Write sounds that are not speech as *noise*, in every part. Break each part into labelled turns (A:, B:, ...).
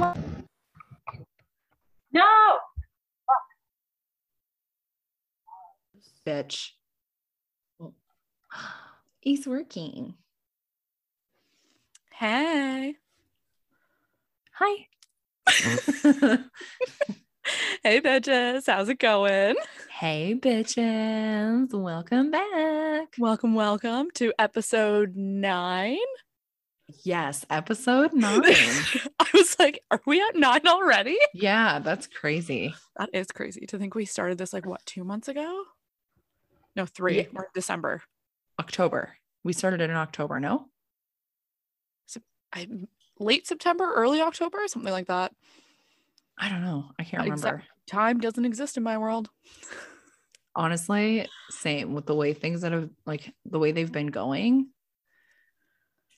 A: No.
B: Bitch. He's working.
C: Hey.
B: Hi. *laughs*
C: hey, bitches. How's it going?
B: hey, bitches. Welcome back.
C: Welcome, welcome to episode nine.
B: Yes, episode nine. *laughs*
C: I was like, are we at nine already?
B: yeah, that's crazy.
C: That is crazy to think we started this like what, two months ago? No, three.
B: Yeah.
C: We're in December.
B: October. We started it in October, no?
C: I late September, early October, something like that.
B: I don't know. I can't remember.
C: Time doesn't exist in my world.
B: Honestly, same with the way things that have like the way they've been going.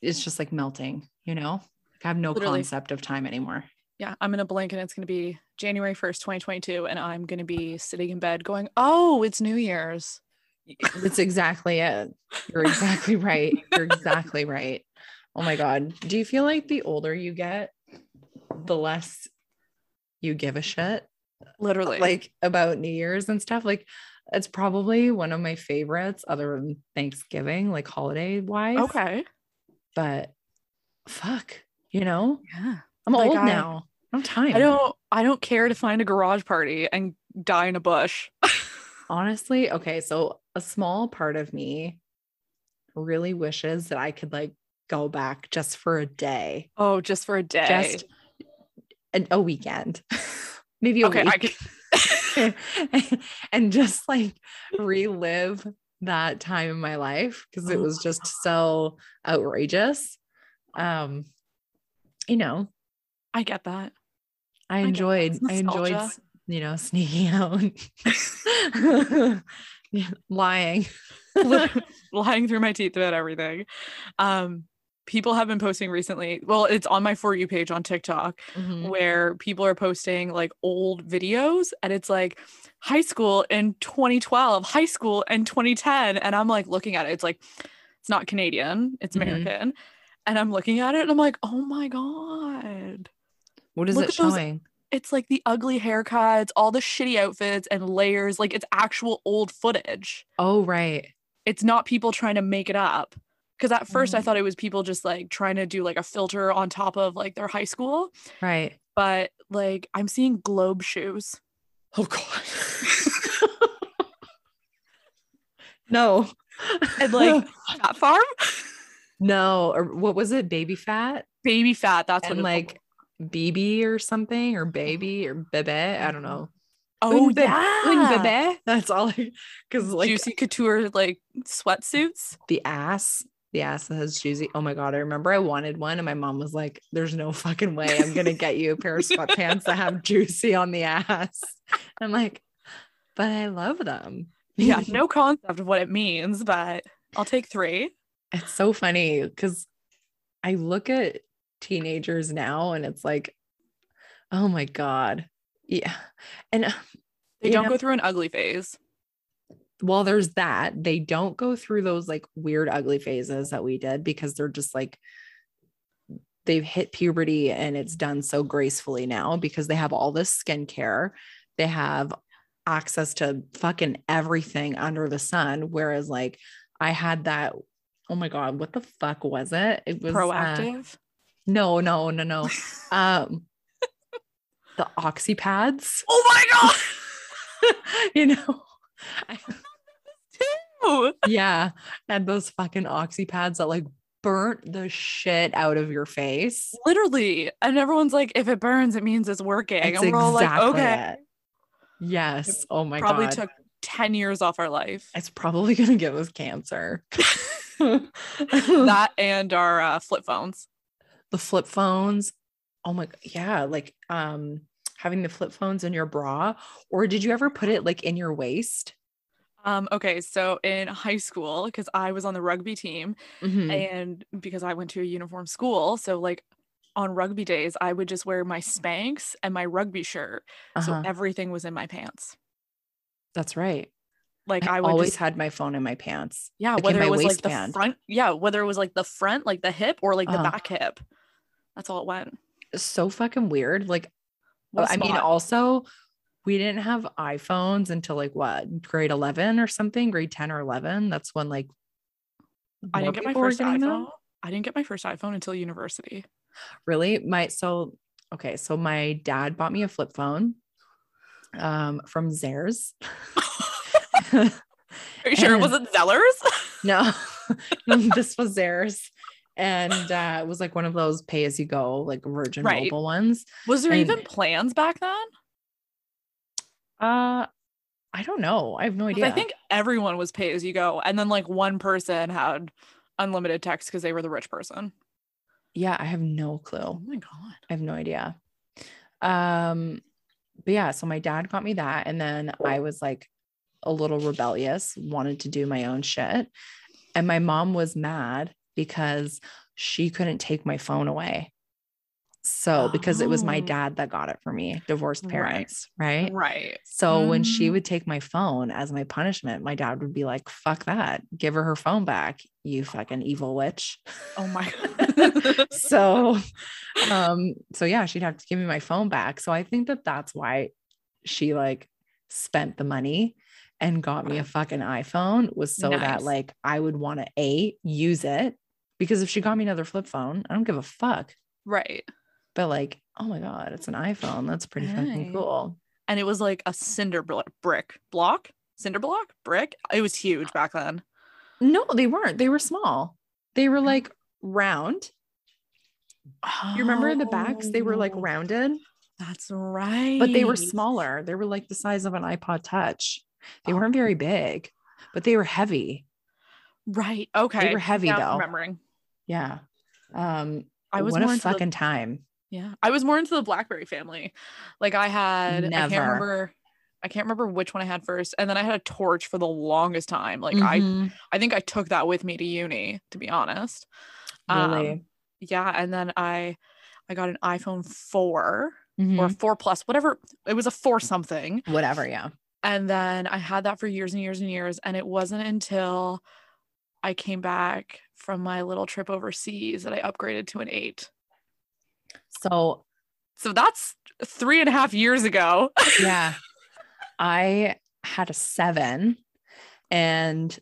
B: It's just like melting, you know? Like, I have no
C: Literally.
B: concept of time anymore.
C: Yeah, I'm in a blink and it's gonna be January 1st, 2022, and I'm gonna be sitting in bed going, Oh, it's New Year's. *laughs*
B: That's exactly it. You're exactly right. You're exactly right. Oh my God. Do you feel like the older you get, the less you give a shit
C: Literally.
B: like about New Year's and stuff? Like, it's probably one of my favorites other than Thanksgiving, like holiday wise.
C: okay.
B: But fuck, you know,
C: Yeah.
B: I'm
C: Like,
B: old
C: I-
B: now. I'm tired.
C: I don't I don't care to find a garage party and die in a bush. *laughs*
B: honestly okay so a small part of me really wishes that i could like go back just for a day
C: Oh, just for a day.
B: just a, a weekend *laughs* maybe a
C: okay, I
B: week
C: can *laughs*
B: and just like relive that time in my life because it
C: Oh
B: was just so outrageous. Um you know.
C: I get that.
B: i enjoyed
C: It's
B: i enjoyed you know sneaking out. *laughs* *laughs* Lying *laughs*
C: Lying through my teeth about everything. Um people have been posting recently. Well, it's on my for you page on TikTok
B: Mhm.
C: where people are posting like old videos and it's like high school in 2012, high school in 2010 and I'm like looking at it it's like it's not Canadian, it's
B: Mhm.
C: American. And I'm looking at it and I'm like, "Oh my god."
B: What is
C: Look
B: it
C: at those-
B: showing?
C: It's like the ugly haircuts, all the shitty outfits and layers, like it's actual old footage.
B: Oh, right.
C: It's not people trying to make it up. Cuz at first I
B: Mm.
C: thought it was people just like trying to do like a filter on top of like their high school
B: Right.
C: but like I'm seeing globe shoes.
B: Oh God. *laughs* no.
C: And like *laughs* Phat Farm,
B: no, or what was it? Baby Phat
C: Baby Phat. That's what
B: and
C: it's
B: like BB or something or baby or bebe. I don't know.
C: oh
B: Un un
C: yeah,
B: bebe. That's all. Because like
C: juicy couture like sweatsuits.
B: the ass, the ass that has juicy. Oh my God. I remember I wanted one and my mom was like, there's no fucking way I'm going to get you a pair of sweatpants that have juicy on the ass. *laughs* I'm like, but I love them.
C: Yeah, *laughs* no concept of what it means, but I'll take three.
B: It's so funny because I look at teenagers now and it's like, oh my God. Yeah. And
C: They don't
B: know,
C: go through an ugly phase.
B: Well, there's that. They don't go through those like weird, ugly phases that we did because they're just like, they've hit puberty and it's done so gracefully now because they have all this skincare. They have access to fucking everything under the sun. Whereas, like, I had that. Oh my God, what the fuck was it? It was uh,
C: Proactiv.
B: No, no, no, no. *laughs* um the oxy pads,
C: oh my God. *laughs*
B: you know. *laughs* I- yeah, and those fucking oxy pads that like burnt the shit out of your face.
C: Literally. And everyone's like, if it burns, it means it's working.
B: It's
C: and we're all like,
B: exactly
C: okay.
B: it. Yes. Oh my
C: Probably
B: god.
C: Probably took 10 years off our life.
B: it's probably gonna give us cancer. *laughs* *laughs*
C: that and our uh, flip phones.
B: the flip phones. Oh my yeah, like um having the flip phones in your bra, or did you ever put it like in your waist?
C: Um, okay, so in high school, because I was on the rugby team
B: Mhm.
C: and because I went to a uniform school, so like on rugby days, I would just wear my Spanx and my rugby shirt. So
B: Uh-huh.
C: everything was in my pants.
B: That's right.
C: Like
B: I,
C: I, would
B: always
C: just,
B: had my phone in my pants.
C: yeah,
B: like
C: whether it was like the front, yeah, whether it was like the front, like the hip, or like the
B: Uh-huh.
C: back hip. That's all it went.
B: so fucking weird. Like, I mean, also, we didn't have iPhones until like what grade 11 or something, grade 10 or 11. That's when like
C: I didn't get my first
B: getting them.
C: iPhone. I didn't get my first iPhone until university.
B: Really? My so okay, so my dad bought me a flip phone um from Zehrs. *laughs*
C: Are you sure it wasn't Zellers? *laughs*
B: no, *laughs* this was Zehrs. And uh, it was like one of those pay as you go, like Virgin
C: Right.
B: Mobile ones.
C: Was there
B: And-
C: even plans back then?
B: Uh, I don't know. I have no idea.
C: I think everyone was pay as you go, and then like one person had unlimited text because they were the rich person.
B: yeah, I have no clue.
C: Oh my god!
B: I have no idea. Um, but yeah, so my dad got me that, and then I was like a little rebellious, wanted to do my own shit. And my mom was mad because she couldn't take my phone away. So, because it was my
C: Oh.
B: dad that got it for me, divorced parents, right?
C: Right.
B: So when she
C: Mm.
B: would take my phone as my punishment, my dad would be like, fuck that. Give her her phone back, you fucking evil witch.
C: Oh my god. *laughs* *laughs*
B: so um so yeah she'd have to give me my phone back so i think that that's why she like spent the money and got me a fucking iphone was so that like i would want to a use it because if she got me another flip phone i don't give a fuck
C: right.
B: But like oh my god it's an iphone that's pretty fucking cool
C: And it was like a cinder blo- brick block, cinder block brick. It was huge back then.
B: no they weren't they were small they were like round you remember the backs they were like
C: Oh,
B: rounded
C: That's right.
B: but they were smaller. They were like the size of an iPod Touch. They
C: Oh.
B: weren't very big, but they were heavy.
C: Right. Okay.
B: They were heavy,
C: I'm
B: though.
C: Remembering.
B: Yeah. Um,
C: I was
B: what a
C: into the-
B: fucking time.
C: Yeah. I was more into the BlackBerry family. Like I had I can't remember I can't remember which one I had first. And then I had a torch for the longest time. Like I
B: Mhm.
C: I think I took that with me to uni, to be honest. Um,
B: really.
C: yeah. And then I I got an iPhone 4 or
B: Mhm.
C: 4 plus, whatever. It was a four something.
B: Whatever. Yeah.
C: And then I had that for years and years and years. And it wasn't until I came back from my little trip overseas that I upgraded to an eight.
B: So
C: So that's three and a half years ago. *laughs*
B: yeah, I had a seven, and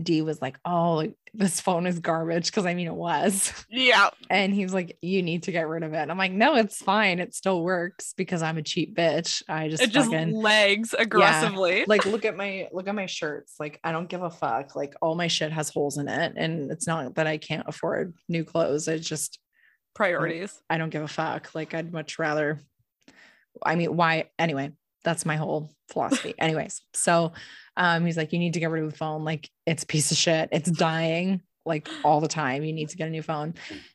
B: D was like, "Oh, this phone is garbage," because I mean it was.
C: yeah.
B: And he was like, "You need to get rid of it." And I'm like, "No, it's fine. It still works because I'm a cheap bitch. I just
C: It just
B: fucking
C: legs aggressively. *laughs*
B: like look at my look at my shirts. Like I don't give a fuck. Like all my shit has holes in it, and it's not that I can't afford new clothes. It's just
C: Priorities.
B: I don't give a fuck. Like I'd much rather. I mean, why? Anyway, that's my whole philosophy. *laughs* Anyways, so um, he's like, you need to get rid of the phone. Like it's a piece of shit. It's dying like all the time. You need to get a new phone.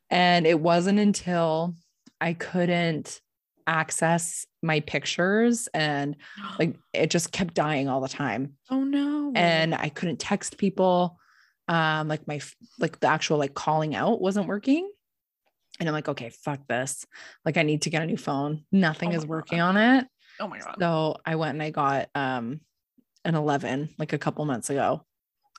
B: And it wasn't until I couldn't access my pictures and *gasps* like it just kept dying all the time
C: oh no.
B: and I couldn't text people. Um, like my like the actual like calling out wasn't working. And I'm like, okay, fuck this. Like I need to get a new phone. Nothing
C: Oh
B: is working
C: God.
B: on it.
C: oh my god.
B: So I went and I got um an 11 like a couple months ago.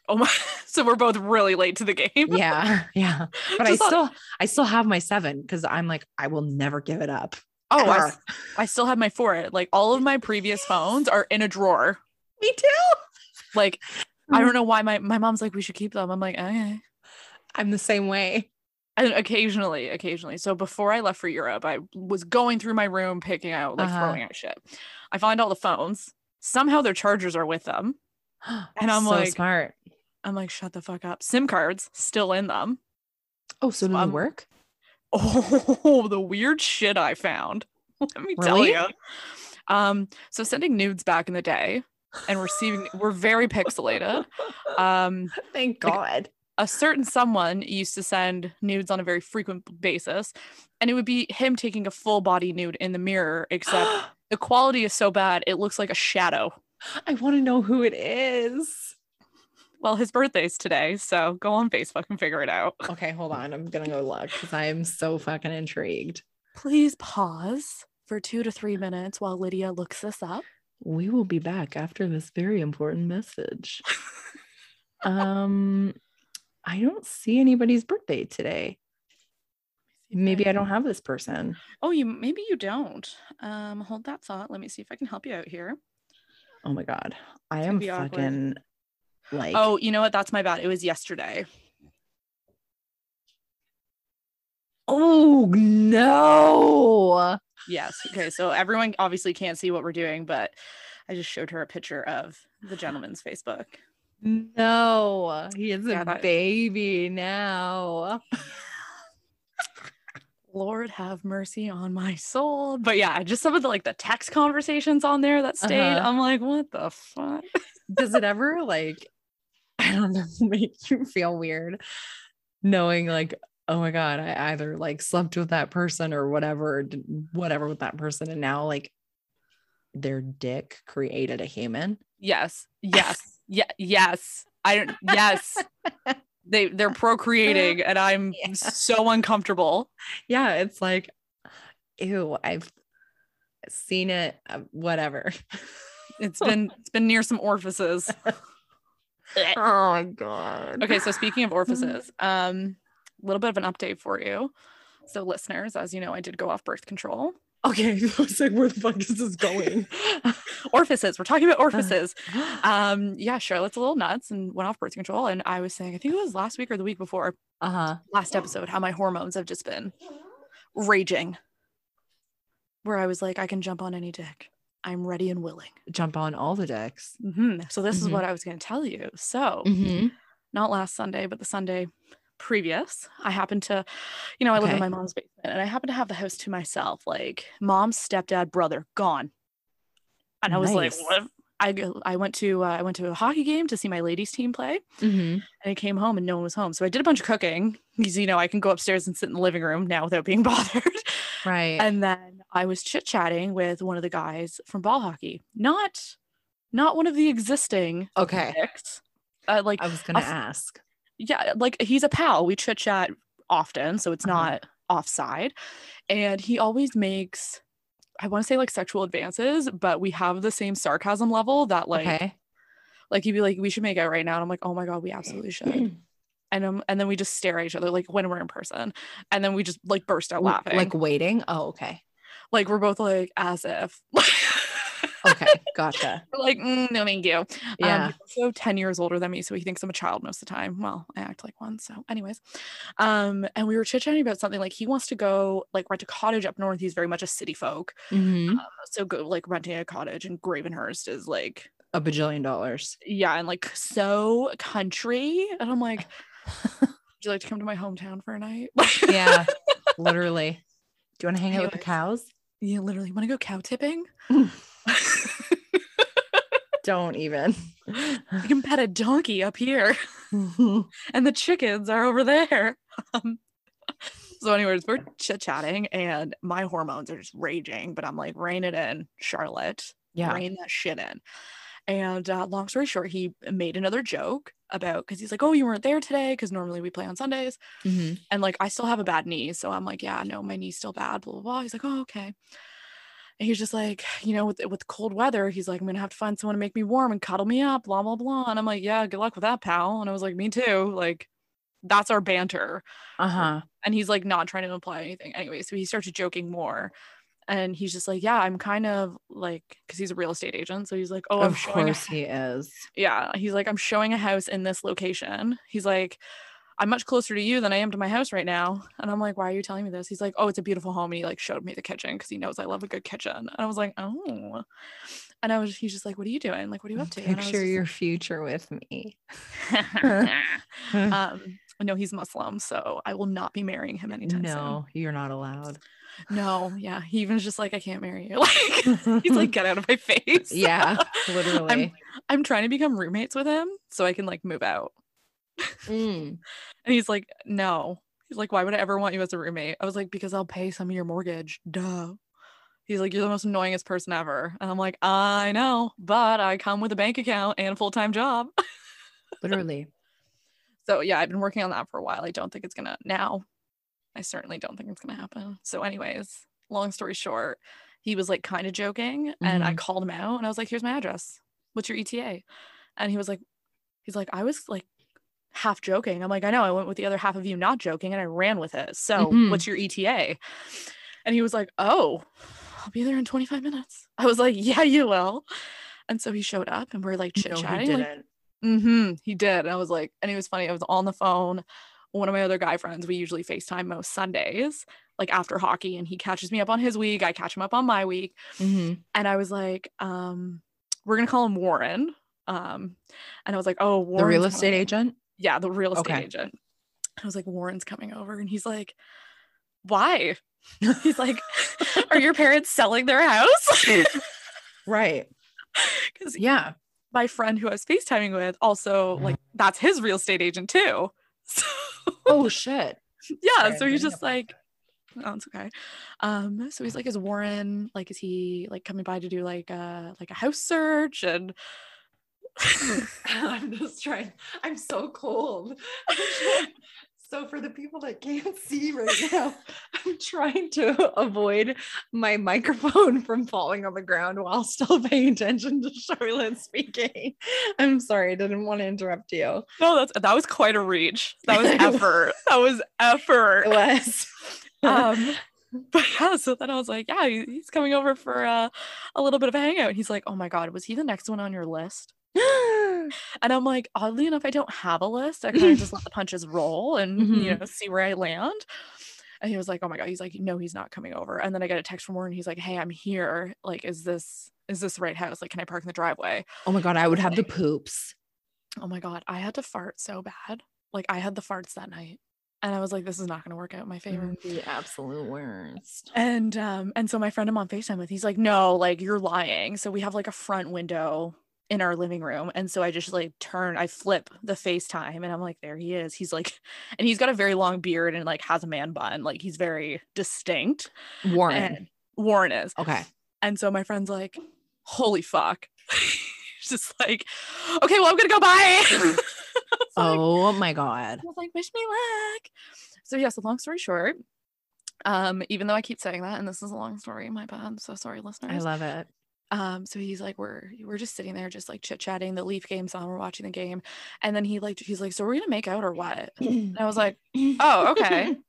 C: Oh my. *laughs* So we're both really late to the game.
B: Yeah, *laughs* yeah. *laughs* But I
C: Just thought-
B: still I still have my 7 cuz I'm like I will never give it up.
C: Oh, I, I still have my four. Like all of my previous phones are in a drawer.
B: Me too.
C: Like I don't know why my my mom's like we should keep them. I'm like okay.
B: I'm the same way.
C: And occasionally, occasionally. So before I left for Europe, I was going through my room picking out like
B: Uh-huh.
C: throwing out shit. I find all the phones. Somehow their chargers are with them. *gasps* And I'm
B: so
C: like-
B: smart.
C: I'm like shut the fuck up. SIM cards still in them.
B: Oh, so do they
C: um,
B: work? *laughs*
C: Oh, the weird shit I found. *laughs* Let me tell you. Um, so sending nudes back in the day and receiving were very pixelated. *laughs* Um,
B: Thank
C: like-
B: God.
C: A certain someone used to send nudes on a very frequent basis, and it would be him taking a full body nude in the mirror, except *gasps* the quality is so bad it looks like a shadow.
B: I want to know who it is.
C: Well, his birthday's today, so go on Facebook and figure it out. *laughs*
B: Okay, hold on. I'm gonna go look because I am so fucking intrigued.
C: Please pause for two to three minutes while Lydia looks this up.
B: We will be back after this very important message. *laughs* um, I don't see anybody's birthday today. Maybe I don't have this person.
C: Oh, you maybe you don't. Um, hold that thought. Let me see if I can help you out here.
B: Oh my god. I am fucking like
C: Oh, you know what? That's my bad. It was yesterday.
B: oh no.
C: Yes. Okay. So everyone obviously can't see what we're doing, but I just showed her a picture of the gentleman's Facebook.
B: No. He is
C: Yeah,
B: a baby now. *laughs*
C: Lord have mercy on my soul. But yeah, just some of the like the text conversations on there that stayed.
B: Uh-huh.
C: I'm like, what the fuck? *laughs*
B: Does it ever like *laughs* I don't know, make you feel weird knowing like, oh my God, I either like slept with that person or whatever, or whatever with that person. And now like their dick created a human.
C: Yes. Yes. Yeah. Yes. I don't. Yes. *laughs* they they're procreating, and I'm
B: Yeah.
C: so uncomfortable.
B: Yeah. It's like, ew, I've seen it, uh, whatever.
C: It's *laughs* been it's been near some orifices. *laughs*
B: oh my God.
C: Okay, so speaking of orifices, um, a little bit of an update for you. So, listeners, as you know, I did go off birth control.
B: Okay. *laughs* I was like, where the fuck is this going? *laughs*
C: Orifices. We're talking about orifices. *gasps* Um, yeah, Charlotte's a little nuts and went off birth control. And I was saying, I think it was last week or the week before,
B: uh huh.
C: last episode, how my hormones have just been raging. Where I was like, I can jump on any dick. I'm ready and willing.
B: Jump on all the decks.
C: hmm So this is
B: Mhm.
C: what I was going to tell you. So
B: Mm-hmm.
C: not last Sunday, but the Sunday previous, I happened to, you know, I live in my mom's basement and I happened to have the house to myself, like mom's stepdad, brother gone. And I was like, what? I, I went to uh, I went to a hockey game to see my ladies team play
B: Mm-hmm.
C: and I came home and no one was home. So I did a bunch of cooking because you know I can go upstairs and sit in the living room now without being *laughs* bothered.
B: Right.
C: and then I was chit chatting with one of the guys from ball hockey, not not one of the existing
B: okay.
C: Uh, like
B: I was gonna
C: I'll-
B: ask.
C: Yeah, like he's a pal. We chit chat often, so it's
B: Uh-huh.
C: not offside. And he always makes, I want to say like sexual advances, but we have the same sarcasm level that like,
B: okay.
C: like he'd be like, we should make out right now. And I'm like, oh my God, we absolutely should. *clears throat* And um, and then we just stare at each other like when we're in person. And then we just like burst out laughing.
B: Like waiting. Oh, okay.
C: like we're both like as if. *laughs*
B: Okay. Gotcha.
C: Like, "Mm, no, thank you.
B: Yeah.
C: Um, also 10 years older than me, so he thinks I'm a child most of the time. Well, I act like one. So, anyways. Um, and we were chit-chatting about something like he wants to go like rent a cottage up north. He's very much a city folk.
B: Mhm.
C: So go like renting a cottage in Gravenhurst is like,
B: A bajillion dollars.
C: yeah, and like so country. And I'm like, would you like to come to my hometown for a night?
B: Yeah. *laughs* Literally. Do you want to hang out with the cows?
C: yeah, literally. Want to go cow tipping? *laughs* *laughs*
B: Don't even.
C: I can pet a donkey up here. *laughs* and the chickens are over there. Um, so, anyways, we're chit chatting, and my hormones are just raging, but I'm like, rein it in, Charlotte.
B: yeah.
C: Rein that shit in. And uh, long story short, he made another joke about because he's like, Oh, you weren't there today because normally we play on Sundays.
B: Mhm.
C: And like, I still have a bad knee. So I'm like, Yeah, no, my knee's still bad, blah, blah, blah. He's like, Oh, okay. And he's just like, you know, with with cold weather, he's like, I'm gonna have to find someone to make me warm and cuddle me up, blah blah blah. And I'm like, yeah, good luck with that, pal. And I was like, me too. Like, that's our banter.
B: Uh-huh.
C: And he's like, not trying to imply anything. Anyway, so he starts joking more, and he's just like, yeah, I'm kind of like, because he's a real estate agent, so he's like, oh, I'm
B: of
C: showing, a,
B: course he is.
C: yeah, he's like, I'm showing a house in this location. He's like. I'm much closer to you than I am to my house right now. And I'm like, why are you telling me this? He's like, oh, it's a beautiful home. And he like showed me the kitchen because he knows I love a good kitchen. And I was like, oh. And I was, he's just like, what are you doing? Like, what are you up to?
B: Picture your future with me. *laughs* *laughs*
C: um, no, he's Muslim, so I will not be marrying him anytime soon.
B: No, you're not allowed.
C: No, yeah, he even was just like, I can't marry you. *laughs* Like, he's like, get out of my face.
B: yeah, literally.
C: I'm trying to become roommates with him so I can like move out.
B: Mm. *laughs*
C: And he's like, no. He's like, why would I ever want you as a roommate? I was like, because I'll pay some of your mortgage. Duh. He's like, you're the most annoyingest person ever. And I'm like, I know, but I come with a bank account and a full time job. *laughs*
B: Literally.
C: So yeah, I've been working on that for a while. I don't think it's gonna now. I certainly don't think it's gonna happen. So, anyways, long story short, he was like kind of joking, and I
B: Mhm.
C: called him out, and I was like, "Here's my address. What's your ETA?" And he was like, "He's like, I was like half joking. I'm like, I know, I went with the other half of you not joking and I ran with it. So
B: Mhm.
C: what's your ETA? And he was like, Oh, I'll be there in 25 minutes. I was like, Yeah, you will. And so he showed up and we're like chit
B: No, he
C: like,
B: didn't.
C: Mm-hmm. He did. And I was like, and it was funny. I was on the phone. One of my other guy friends, we usually FaceTime most Sundays, like after hockey, and he catches me up on his week. I catch him up on my week.
B: Mhm.
C: And I was like, um, we're gonna call him Warren. Um, and I was like, oh, Warren's
B: The real estate
C: over."
B: agent.
C: Yeah, the real estate
B: Okay.
C: agent. I was like, Warren's coming over, and he's like, why? He's like, are your parents selling their house? *laughs*
B: Right. *laughs*
C: Because
B: Yeah.
C: my friend who I was FaceTiming with also like that's his real estate agent too. *laughs* So
B: Oh shit.
C: yeah,
B: Sorry,
C: so he's just like, oh, it's okay. Um, so he's like, is Warren like, is he like coming by to do like uh like a house search and *laughs*
B: I'm just trying. I'm so cold. *laughs* so for the people that can't see right now, *laughs* I'm trying to avoid my microphone from falling on the ground while still paying attention to Charlotte speaking. I'm sorry, I didn't want to interrupt you.
C: no, that's that was quite a reach. That was effort. that was effort.
B: It was.
C: um but yeah so then i was like yeah he's coming over for uh, a little bit of a hangout and he's like oh my god was he the next one on your list *gasps* and i'm like oddly enough i don't have a list. I kind of *laughs* just let the punches roll and you
B: Mhm.
C: know see where i land. And he was like oh my god he's like no he's not coming over. And then i got a text from warren he's like hey i'm here. Like is this is this the right house? Like can i park in the driveway?
B: Oh my god, I would have the poops.
C: oh my god i had to fart so bad. Like i had the farts that night. And i was like this is not going to work out in my favor.
B: The absolute worst.
C: And um, and so my friend I'm on FaceTime with, he's like, no, like you're lying. So we have like a front window in our living room. And so I just like turn, I flip the FaceTime and I'm like, there he is. He's like, *laughs* and he's got a very long beard and like has a man bun. Like he's very distinct.
B: Warren.
C: And Warren is.
B: Okay.
C: And so my friend's like, holy fuck. *laughs* Just like, okay, well, I'm gonna go bye. *laughs* I was like,
B: Oh my god.
C: I was like, wish me luck. So yeah, so long story short, um, even though I keep saying that, and this is a long story, my bad. So sorry, listeners.
B: I love it.
C: Um, so he's like, we're we're just sitting there, just like chit chatting. The Leaf game's on, we're watching the game, and then he like he's like, so we're gonna make out or what? And I was like, oh, okay. *laughs*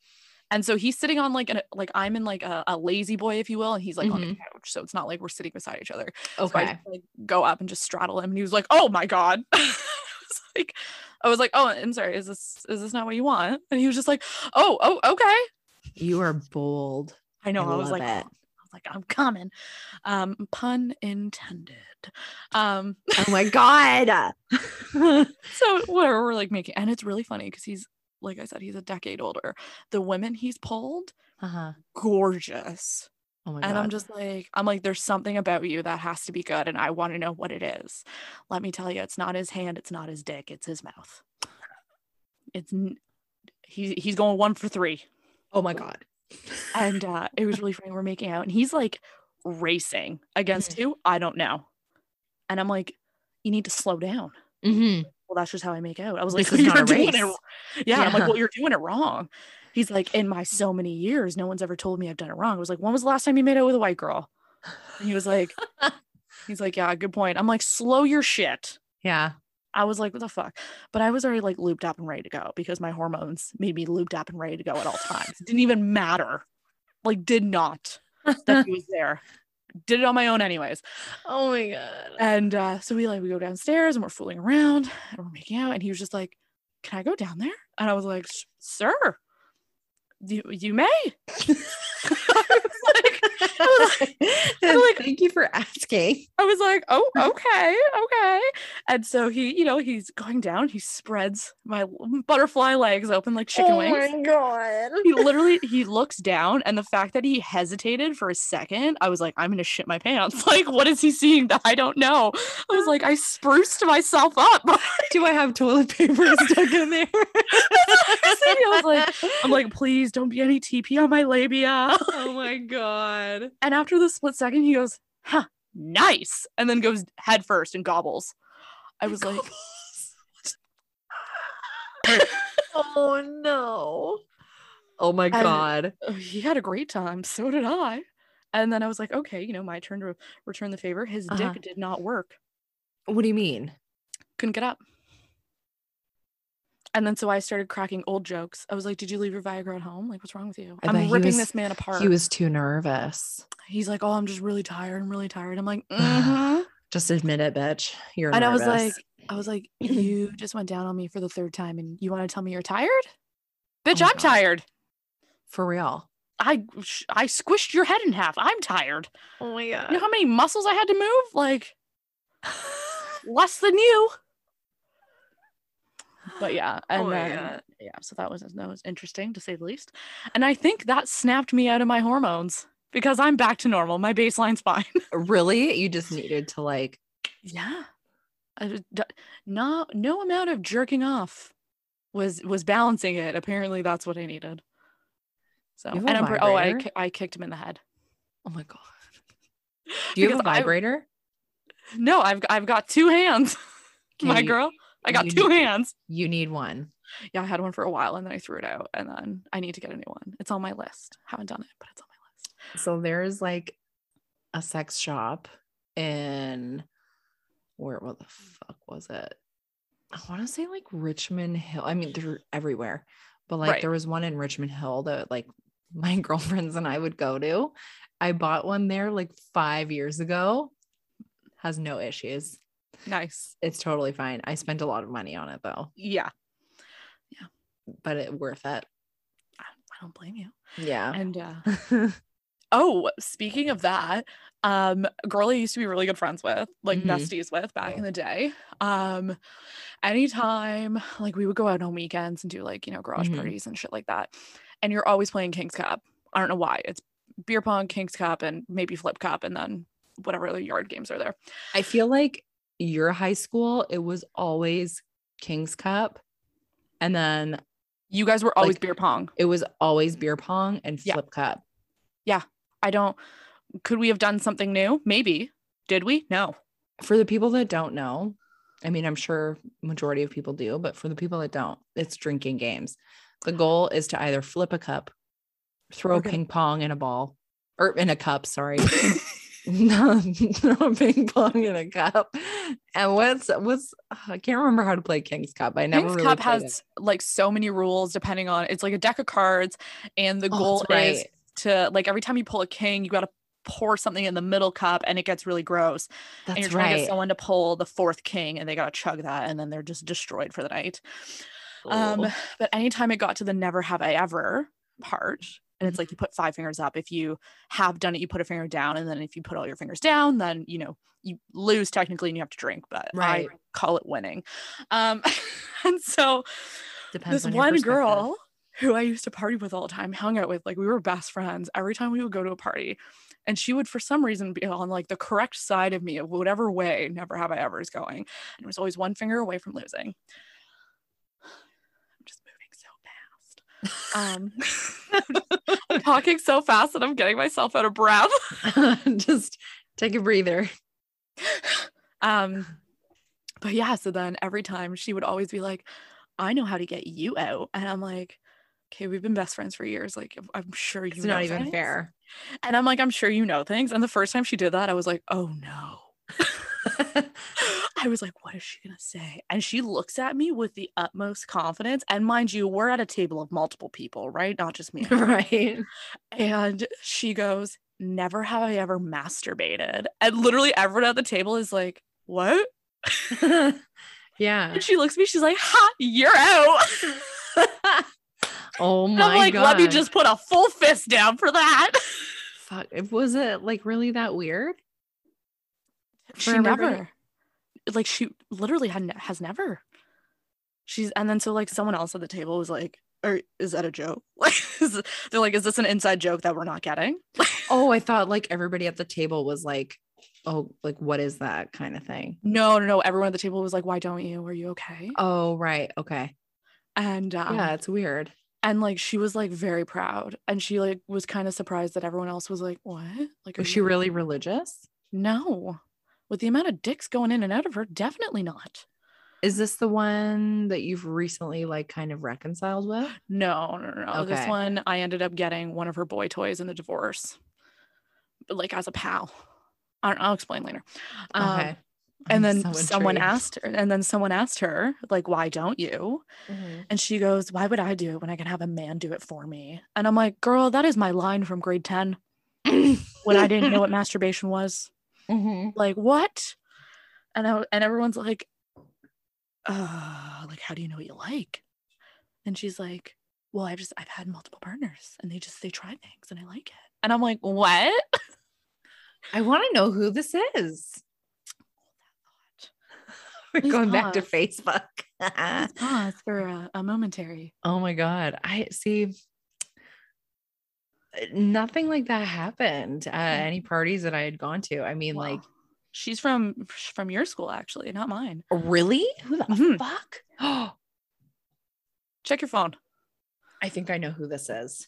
C: And so he's sitting on like an like I'm in like a, a lazy boy, if you will, and he's like on the couch. So it's not like we're sitting beside each other. So I
B: Okay.
C: just, like go up and just straddle him, and he was like, "Oh my god!" *laughs* I was like, "I was like, oh, I'm sorry. Is this is this not what you want?" And he was just like, "Oh, oh, okay."
B: You are bold.
C: I know. I, was like,
B: it.
C: Like, I'm coming. Um, pun intended. Um,
B: Oh my god. *laughs*
C: so whatever we're like making, and it's really funny because he's like I said, he's a decade older. The women he's pulled,
B: uh-huh.
C: gorgeous.
B: Oh my
C: and. I'm just like, I'm like, there's something about you that has to be good, and I want to know what it is. Let me tell you, it's not his hand, it's not his dick, it's his mouth. It's n- he, he's going one for three,
B: oh my god.
C: And uh, it was really funny. We're making out, and he's like racing against who? I don't know. And I'm like, you need to slow down.
B: Mm-hmm.
C: Well, that's just how I make out. I was like, "Well, you're doing it
B: race."
C: wr- Yeah, I'm like, well, you're doing it wrong. He's like, in my so many years, no one's ever told me I've done it wrong. I was like, when was the last time you made out with a white girl? And he was like, *laughs* he's like, yeah, good point. I'm like, slow your shit.
B: Yeah.
C: I was like, what the fuck? But I was already like looped up and ready to go because my hormones made me looped up and ready to go at all times. It didn't even matter. Like, did not that he was there. Did it on my own anyways.
B: oh my god.
C: And uh, so we like we go downstairs and we're fooling around and we're making out. And he was just like, Can I go down there? And I was like, Sir, you you may. I was like, I was like,
B: Thank you for asking.
C: I was like, oh, okay, okay. And so he, you know, he's going down. He spreads my butterfly legs open like chicken wings.
B: Oh my god.
C: He literally he looks down, and the fact that he hesitated for a second, I was like, I'm gonna shit my pants. *laughs* Like, what is he seeing that I don't know? I was like, I spruced myself up. *laughs*
B: Do I have toilet paper *laughs* stuck in there?
C: I was like, I'm like, please don't be any TP on my labia.
B: Oh my god.
C: And after the split second, he goes, huh, nice. And then goes head first and gobbles. I was like, *laughs*
B: oh no. Oh my god.
C: "Oh, he had a great time. So did I. And then I was like, okay, you know, my turn to return the favor. His
B: Uh-huh.
C: dick did not work.
B: What do you mean?
C: Couldn't get up. And then so I started cracking old jokes. I was like, "Did you leave your Viagra at home? Like, what's wrong with you?"
B: I bet
C: I'm ripping
B: was-
C: this man apart.
B: He was too nervous.
C: He's like, "Oh, I'm just really tired. I'm really tired." I'm like, "Mhm."
B: Just admit it, bitch. You're
C: and I was like, I was like, *clears throat* "You just went down on me for the third time, and you want to tell me you're tired? Bitch,
B: Oh
C: I'm
B: God.
C: tired.
B: for real.
C: I I squished your head in half. I'm tired.
B: Oh my god.
C: You know how many muscles I had to move? Like *laughs* less than you." But yeah, *laughs* oh, and
B: Oh
C: then
B: God.
C: yeah, so that was that was interesting to say the least. And I think that snapped me out of my hormones because I'm back to normal. My baseline's fine. *laughs*
B: really? You just needed to like
C: yeah. No no amount of jerking off was was balancing it. Apparently that's what I needed. So
B: You
C: and I'm oh I
B: vibrator?
C: I kicked him in the head.
B: Oh my god. Do you have a
C: Because I-
B: vibrator?
C: no, I've I've got two hands. *laughs* My
B: Okay,
C: girl, I got
B: you
C: two
B: need-
C: hands.
B: You need one.
C: Yeah, I had one for a while and then I threw it out and then I need to get a new one. It's on my list. Haven't done it, but it's on my list.
B: So there's like a sex shop in where what the fuck was it? I want to say like Richmond Hill. I mean, they're everywhere, but like
C: Right.
B: there was one in Richmond Hill that like *laughs* my girlfriends and I would go to. I bought one there like five years ago. Has no issues.
C: Nice.
B: It's totally fine. I spent a lot of money on it though,
C: Yeah. Yeah.
B: But it worth it.
C: I I don't blame you.
B: Yeah.
C: And uh *laughs* oh, speaking of that, um a girl I used to be really good friends with, like
B: Mhm.
C: besties with back in the day. Um anytime like we would go out on weekends and do like, you know, garage
B: Mhm.
C: parties and shit like that. And you're always playing King's Cup. I don't know why. It's beer pong, King's Cup, and maybe flip cup, and then whatever other yard games are there.
B: I feel like your high school, it was always King's Cup. And then
C: You guys were always
B: Like-
C: beer pong.
B: it was always beer pong and
C: Yeah.
B: flip cup. Yeah.
C: I don't could we have done something new? Maybe. Did we? No.
B: For the people that don't know, I mean, I'm sure majority of people do, but for the people that don't, it's drinking games. The goal is to either flip a cup, throw
C: Or
B: a
C: get a-
B: ping pong in a ball or in a cup, sorry. *laughs* no, throw a ping pong in a cup. And what's what's I can't remember how to play King's Cup. I never
C: King's
B: really
C: Cup
B: played it.
C: has like so many rules depending on it's like a deck of cards and the
B: Oh,
C: goal
B: that's
C: is
B: right.
C: to like every time you pull a king you got to pour something in the middle cup and it gets really gross That's and you're
B: That's
C: trying to get someone to pull the fourth king and they got to chug that and then they're just destroyed for the night um but anytime it got to the never have i ever part and it's like you put five fingers up if you have done it you put a finger down and then if you put all your fingers down then you know you lose technically and you have to drink but
B: Right.
C: i call it winning um *laughs* and so
B: Depends
C: this
B: on
C: one girl who I used to party with all the time, hung out with, like we were best friends. Every time we would go to a party, and she would, for some reason, be on like the correct side of me of whatever way Never Have I Ever is going. And it was always one finger away from losing. I'm just moving so fast. Um, *laughs* I'm talking so fast that I'm getting myself out of breath. *laughs* *laughs*
B: Just take a breather.
C: um, but yeah, so then every time she would always be like, I know how to get you out. And I'm like, okay, we've been best friends for years. Like, I'm- sure you
B: It's
C: know
B: not even
C: things."
B: fair.
C: And I'm like, I'm sure you know things. And the first time she did that, I was like, oh no. *laughs* I was like, what is she going to say? And she looks at me with the utmost confidence. And mind you, we're at a table of multiple people, right? Not just me. *laughs*
B: right.
C: And she goes, Never have I ever masturbated. And literally everyone at the table is like, What? *laughs*
B: yeah.
C: And she looks at me, she's like, Ha, you're out.
B: oh my
C: I'm like,
B: god.
C: let me just put a full fist down for that.
B: fuck. It- Was it like really that weird?
C: She never like she literally had ne- has never. She's and then so like someone else at the table was like or is that a joke? *laughs* Like is, they're like is this an inside joke that we're not getting? *laughs*
B: Oh, I thought like everybody at the table was like, oh, like what is that kind of thing?
C: no no no. Everyone at the table was like why don't you? Are you okay?
B: Oh, right. Okay.
C: and um,
B: yeah, it's weird.
C: and like she was like very proud. And she like was kind of surprised that everyone else was like what? Like
B: Was she really religious?
C: no with the amount of dicks going in and out of her definitely not
B: Is this the one that you've recently like kind of reconciled with? *gasps*
C: No, no, no, no. This one, I ended up getting one of her boy toys in the divorce, but like as a pal. I don't, I'll explain later. Um,
B: Okay.
C: And
B: I'm
C: then
B: so
C: someone asked her, and then someone asked her, like, why don't you? And she goes, Why would I do it when I can have a man do it for me? And I'm like, Girl, that is my line from grade 10 when I didn't know what *laughs* masturbation was.
B: Mhm.
C: Like, what? And I, and everyone's like, uh, like, how do you know what you like? And she's like, Well, I've just I've had multiple partners and they just they try things and I like it. And I'm like, What? *laughs*
B: I want to know who this is. *laughs* We're
C: Please
B: going back to. Facebook. *laughs*
C: Pause for a, a momentary.
B: oh my god. I see nothing like that happened at any parties that I had gone to. I mean, like,
C: she's from from your school actually, not mine.
B: really? Who the
C: Mhm.
B: fuck? Oh, *gasps*
C: Check your phone.
B: I think I know who this is.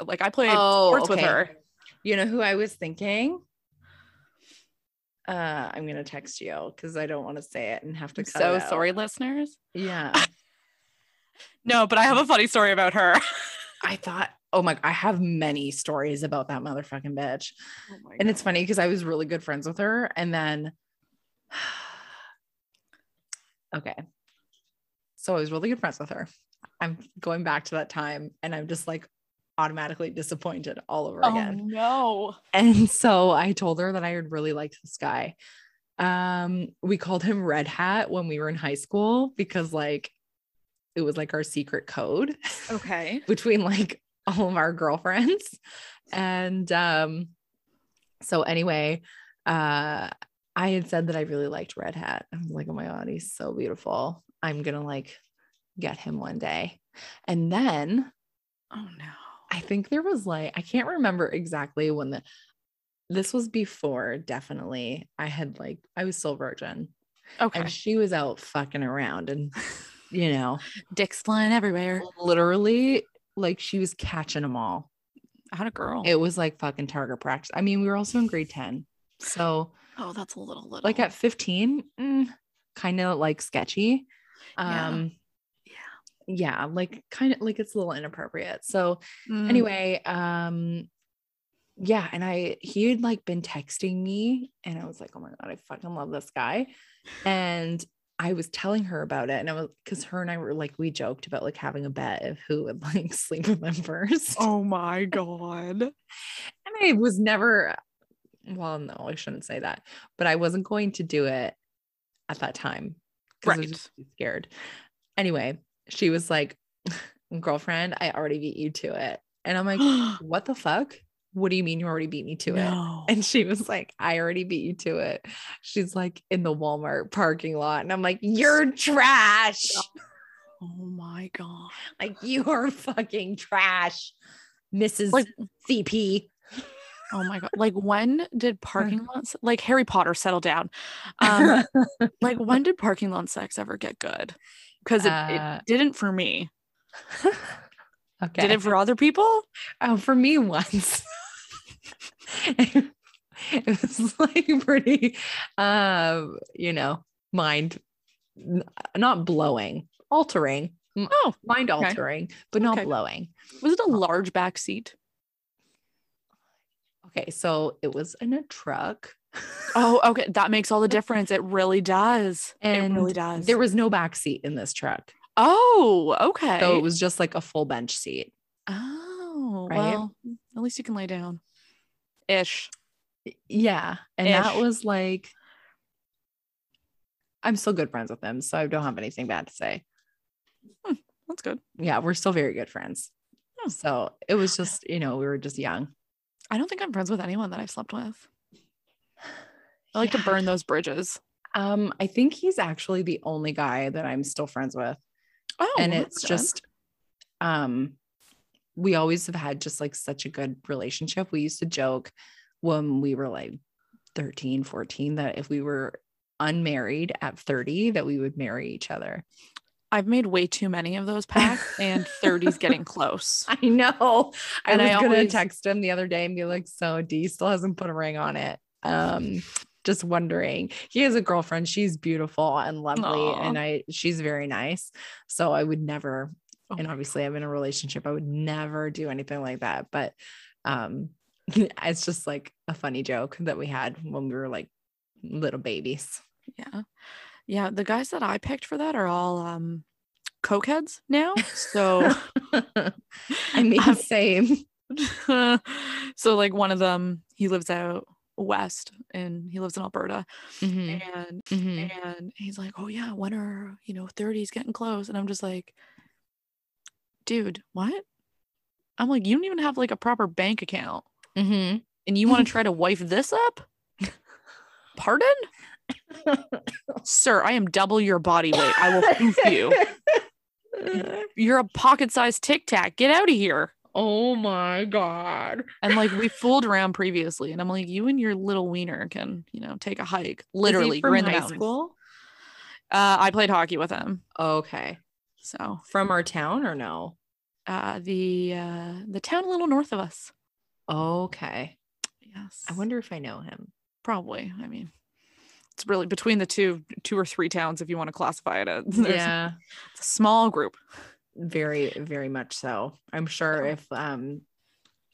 C: Like I played
B: Oh,
C: sports with her.
B: You know who I was thinking? Uh, I'm gonna text you because I don't want to say it and have to cut
C: so sorry, listeners.
B: Yeah. *laughs*
C: No, but I have a funny story about her. *laughs*
B: I thought, oh my, I have many stories about that motherfucking bitch.
C: Oh
B: And it's funny because I was really good friends with her. And then, *sighs* okay. So I was really good friends with her. I'm going back to that time and I'm just like automatically disappointed all over
C: Oh
B: again.
C: no.
B: And so I told her that I had really liked this guy. Um, we called him Red Hat when we were in high school because like it was like our secret code *laughs*
C: Okay.
B: between like all of our girlfriends. *laughs* And um so anyway, uh I had said that I really liked Red Hat. I was like, oh my god, he's so beautiful. I'm gonna like get him one day. And then
C: Oh no.
B: I think there was like, I can't remember exactly when the this was before definitely. I had like I was still virgin
C: Okay.
B: and she was out fucking around and you know, *laughs*
C: Dicks flying everywhere.
B: literally like she was catching them all.
C: I had a girl.
B: It was like fucking target practice. I mean, we were also in grade 10. So,
C: oh, that's a little little.
B: like at 15, kind of like sketchy.
C: Yeah.
B: Um, yeah, like kind of like it's a little inappropriate. So,
C: Mm.
B: anyway, um, yeah, and I he had like been texting me, and I was like, oh my god, I fucking love this guy. And I was telling her about it, and I was because her and I were like, we joked about like having a bet of who would *laughs* like sleep with them first.
C: Oh my god. *laughs*
B: And I was never, well, no, I shouldn't say that, but I wasn't going to do it at that time. 'cause I was
C: Right.
B: just too scared. Anyway, she was like, *laughs* girlfriend, I already beat you to it. And I'm like, *gasps* what the fuck? What do you mean you already beat me to it? And she was like, I already beat you to it. She's like in the Walmart parking lot. And I'm like, you're trash. *laughs*
C: oh my god.
B: Like, you are fucking trash, Mrs.
C: Like-
B: CP.
C: Oh my god. Like when did parking *laughs* lots like Harry Potter settle down? Um *laughs* like when did parking lot sex ever get good? Because it,
B: Uh,
C: it didn't for me.
B: okay.
C: Did it for other people?
B: Oh, for me once. *laughs* it was like pretty um, you know, mind not blowing, altering.
C: Oh,
B: Mind
C: okay.
B: altering, but not
C: Okay.
B: blowing.
C: was it a large back seat?
B: Okay, so it was in a truck.
C: Oh, *laughs* okay. That makes all the difference. It really does.
B: and
C: it really does.
B: there was no back seat in this truck.
C: oh, okay.
B: So it was just like a full bench seat.
C: oh,
B: Right?
C: well, at least you can lay down. Ish.
B: Yeah. And that was like I'm still good friends with him, so I don't have anything bad to say.
C: That's good.
B: yeah, we're still very good friends.
C: Hmm.
B: So it was just, you know, we were just young.
C: I don't think I'm friends with anyone that I've slept with. I like
B: Yeah.
C: to burn those bridges.
B: Um, I think he's actually the only guy that I'm still friends with.
C: Oh,
B: and it's
C: good.
B: just um we always have had just like such a good relationship. We used to joke when we were like 13, 14 that if we were unmarried at 30 that we would marry each other.
C: I've made way too many of those packs, and 30's getting close. *laughs*
B: I know. I
C: And
B: was
C: I
B: gonna
C: always-
B: text him the other day and be like, so D still hasn't put a ring on it. Um, just wondering. He has a girlfriend. She's beautiful and lovely,
C: Aw.
B: and I she's very nice. So I would never,
C: Oh
B: and obviously I'm in a relationship. I would never do anything like that. But um, *laughs* it's just like a funny joke that we had when we were like little babies.
C: Yeah. Yeah. The guys that I picked for that are all um cokeheads now. So *laughs*
B: I mean,
C: Um,
B: same. *laughs*
C: so like one of them, he lives out west and he lives in Alberta.
B: Mhm,
C: And
B: mhm.
C: and he's like, Oh yeah, when are you know 30s getting close? And I'm just like, dude, what? I'm like, you don't even have like a proper bank account.
B: Mhm.
C: And you want to *laughs* try to wife this up? Pardon? Sir, I am double your body weight. I will poof you. *laughs* You're a pocket-sized tic tac. Get out of here.
B: oh my god.
C: And like we fooled around previously, and I'm like, you and your little wiener can, you know, take a hike. Literally,
B: from
C: we're in the
B: high
C: mountains.
B: school.
C: Uh, I played hockey with him,
B: Okay.
C: So
B: From our town or no?
C: uh, the uh, the town a little north of us.
B: Okay.
C: Yes,
B: I wonder if I know him.
C: Probably. I mean, it's really between the two, two or three towns, if you want to classify it. As, *laughs*
B: Yeah.
C: it's a small group.
B: very very much so i'm sure
C: Yeah.
B: if um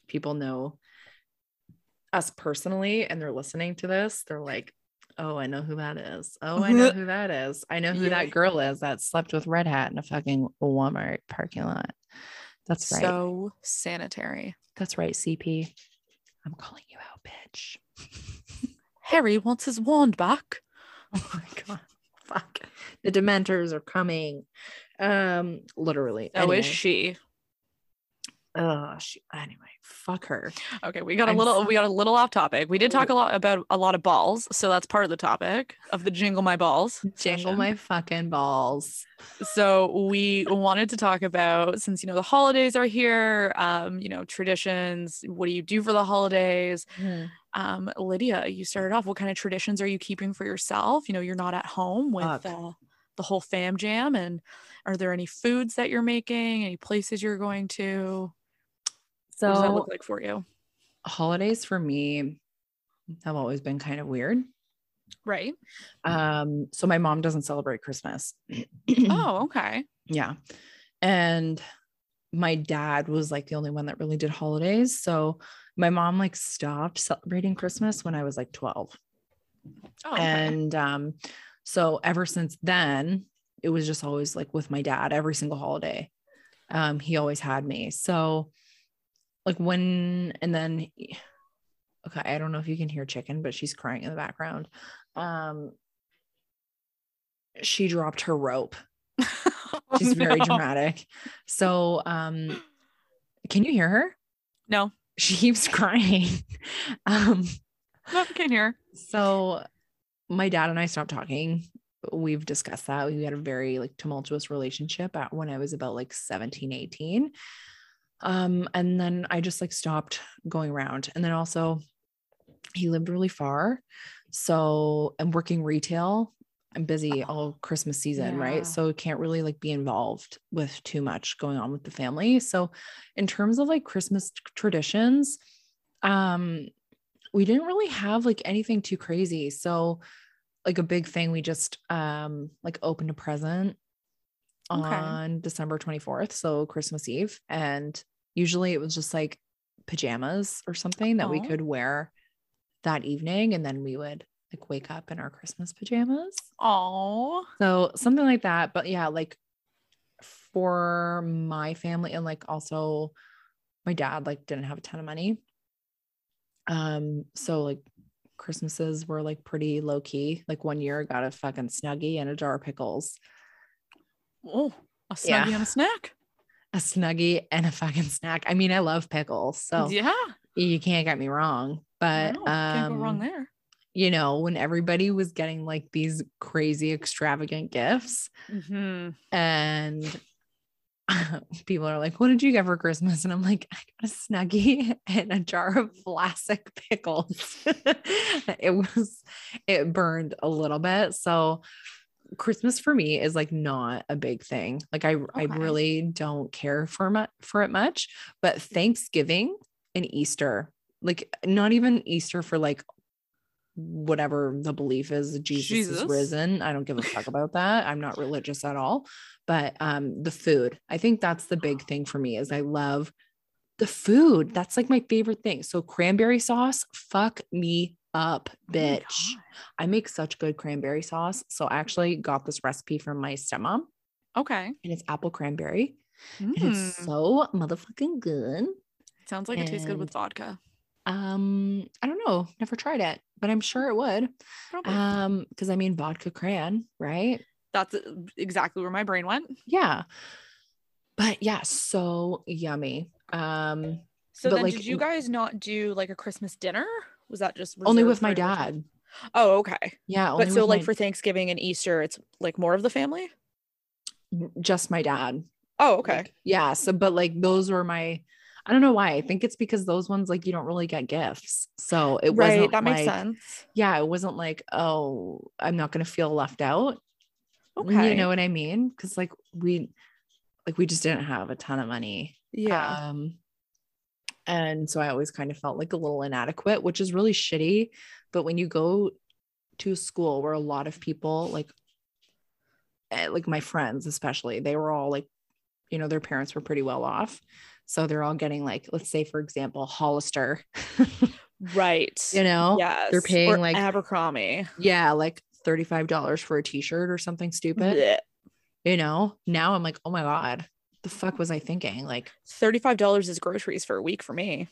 B: people know us personally and they're listening to this they're like oh i know who that is. Oh i know who that is. I know who that girl is that slept with red hat in a fucking walmart parking lot. That's right.
C: So sanitary.
B: that's right cp i'm calling you out bitch. *laughs*
C: Harry wants his wand back.
B: oh my *laughs* god. Fuck. The dementors are coming. Um literally.
C: So
B: anyway.
C: is she.
B: Oh she, anyway fuck her
C: Okay, we got a
B: I'm
C: little
B: s-
C: we got a little off topic. We did talk a lot about a lot of balls, so that's part of the topic of the jingle my balls. *laughs*
B: Jingle
C: session.
B: my fucking balls.
C: So we wanted to talk about since you know the holidays are here, um, you know, traditions, what do you do for the holidays? Um, Lydia, you started off. What kind of traditions are you keeping for yourself? You know, you're not at home with uh, the whole fam jam, and are there any foods that you're making? Any places you're going to? What does that
B: So
C: look like for you?
B: holidays for me have always been kind of weird.
C: Right.
B: Um, so my mom doesn't celebrate Christmas. *clears throat*
C: Oh, okay.
B: yeah. And my dad was like the only one that really did holidays. So my mom like stopped celebrating Christmas when I was like 12.
C: Oh, okay.
B: And um, so ever since then, it was just always like with my dad every single holiday. Um, he always had me. So like when and then okay, I don't know if you can hear chicken, but she's crying in the background. Um she dropped her rope. *laughs* She's very
C: No.
B: dramatic. So um can you hear her?
C: No,
B: She keeps crying. *laughs* um
C: no, I can't hear.
B: so my dad and I stopped talking. We've discussed that. We had a very like tumultuous relationship at when I was about like 17, 18. Um, and then I just like stopped going around. And then also he lived really far. So I'm working retail. I'm busy all Christmas season,
C: Yeah.
B: right? So can't really like be involved with too much going on with the family. So in terms of like Christmas traditions, um we didn't really have like anything too crazy. So like a big thing we just um like opened a present
C: Okay.
B: on December 24th, so Christmas Eve and usually it was just like pajamas or something that we
C: Aw.
B: could wear that evening and then we would like wake up in our Christmas pajamas.
C: Oh,
B: So something like that. But yeah, like for my family and like also my dad like didn't have a ton of money. Um, so like Christmases were like pretty low key. Like one year I got a fucking snuggie and a jar of pickles,
C: oh, a snuggie
B: Yeah.
C: and a snack.
B: A snuggie and a fucking snack. I mean, I love pickles. So
C: yeah,
B: you can't get me wrong. But
C: no, can't go wrong
B: um,
C: there.
B: you know, when everybody was getting like these crazy extravagant gifts,
C: hmm
B: and *laughs* people are like, "What did you get for Christmas?" And I'm like, "I got a snuggie *laughs* and a jar of Vlasic pickles." *laughs* it was, it burned a little bit. So Christmas for me is like not a big thing. Like I, I really don't care for mu- for it much. But Thanksgiving and Easter, like not even Easter for like whatever the belief is Jesus,
C: Jesus.
B: is risen. I don't give a fuck about *laughs* that. I'm not religious at all. But um the food, I think that's the big thing for me is I love the food. That's like my favorite thing. So cranberry sauce, fuck me up,
C: Oh
B: bitch.
C: God.
B: I make such good cranberry sauce. So I actually got this recipe from my stepmom
C: Okay.
B: and it's apple cranberry. And
C: Mm.
B: it's so motherfucking good.
C: Sounds like it tastes good with vodka.
B: Um, I don't know, never tried it, but I'm sure it would.
C: Probably.
B: Um, because I mean vodka cran, right?
C: That's uh, exactly where my brain went.
B: Yeah. But yeah, so yummy. Um,
C: So then,
B: like,
C: did you guys not do like a Christmas dinner? Was that just
B: only with my dad.
C: Oh, okay.
B: Yeah,
C: But so, like
B: my-
C: for Thanksgiving and Easter, it's like more of the family.
B: just my dad.
C: Oh, okay.
B: Like, yeah. So, but like those were my, I don't know why. I think it's because those ones, like, you don't really get gifts. So it
C: right.
B: wasn't
C: That makes sense.
B: Yeah. It wasn't like, oh, I'm not going to feel left out.
C: Okay.
B: You know what I mean? Cause like we, like, we just didn't have a ton of money.
C: yeah.
B: Um, and so I always kind of felt like a little inadequate, which is really shitty. But when you go to a school where a lot of people, like, eh, like my friends, especially, they were all like, you know, their parents were pretty well off. So they're all getting like, let's say, for example, Hollister, *laughs*
C: right.
B: you know,
C: Yes.
B: they're paying
C: or
B: like,
C: Abercrombie.
B: yeah, like $35 for a t-shirt or something stupid,
C: Blech.
B: you know, now I'm like, oh my God, the fuck was I thinking? Like,
C: Thirty-five dollars is groceries for a week for me.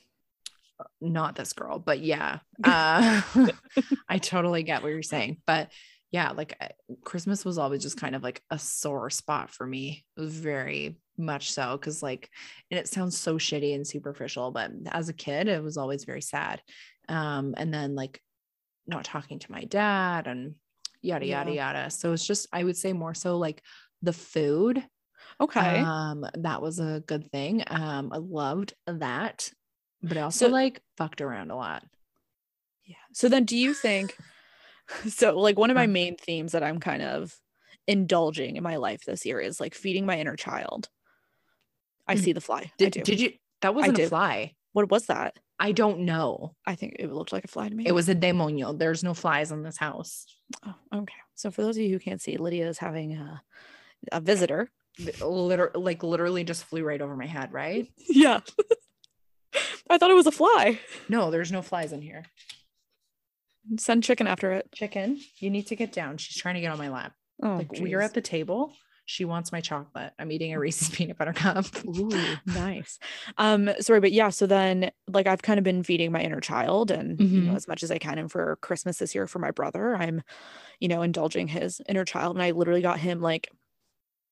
B: not this girl, but yeah, *laughs* uh, *laughs* I totally get what you're saying. But yeah, like Christmas was always just kind of like a sore spot for me. It was very much so because, like, and it sounds so shitty and superficial, but as a kid, it was always very sad. Um, and then like not talking to my dad and yada yada yada. So it's just I would say more so like the food
C: Okay.
B: um, that was a good thing. Um, I loved that, but I also
C: So-
B: like fucked around a lot.
C: Yeah. So then do you think *laughs* so like one of my main themes that I'm kind of indulging in my life this year is like feeding my inner child. I
B: Mm.
C: see the fly. I
B: Did,
C: do.
B: did you? That wasn't a fly.
C: what was that?
B: I don't know.
C: I think it looked like a fly to me.
B: It was a demonio. There's no flies in this house.
C: oh, okay. So for those of you who can't see, Lydia is having a a visitor.
B: Literally, like literally, just flew right over my head. Right?
C: Yeah. *laughs* I thought it was a fly.
B: No, there's no flies in here.
C: Send chicken after it.
B: Chicken, you need to get down. She's trying to get on my lap.
C: Oh,
B: Like we're at the table. She wants my chocolate. I'm eating a Reese's *laughs* peanut butter cup.
C: Ooh, nice. Um, sorry, but yeah, so then like I've kind of been feeding my inner child and you know,
B: Mhm.
C: as much as I can. And for Christmas this year for my brother, I'm, you know, indulging his inner child. And I literally got him like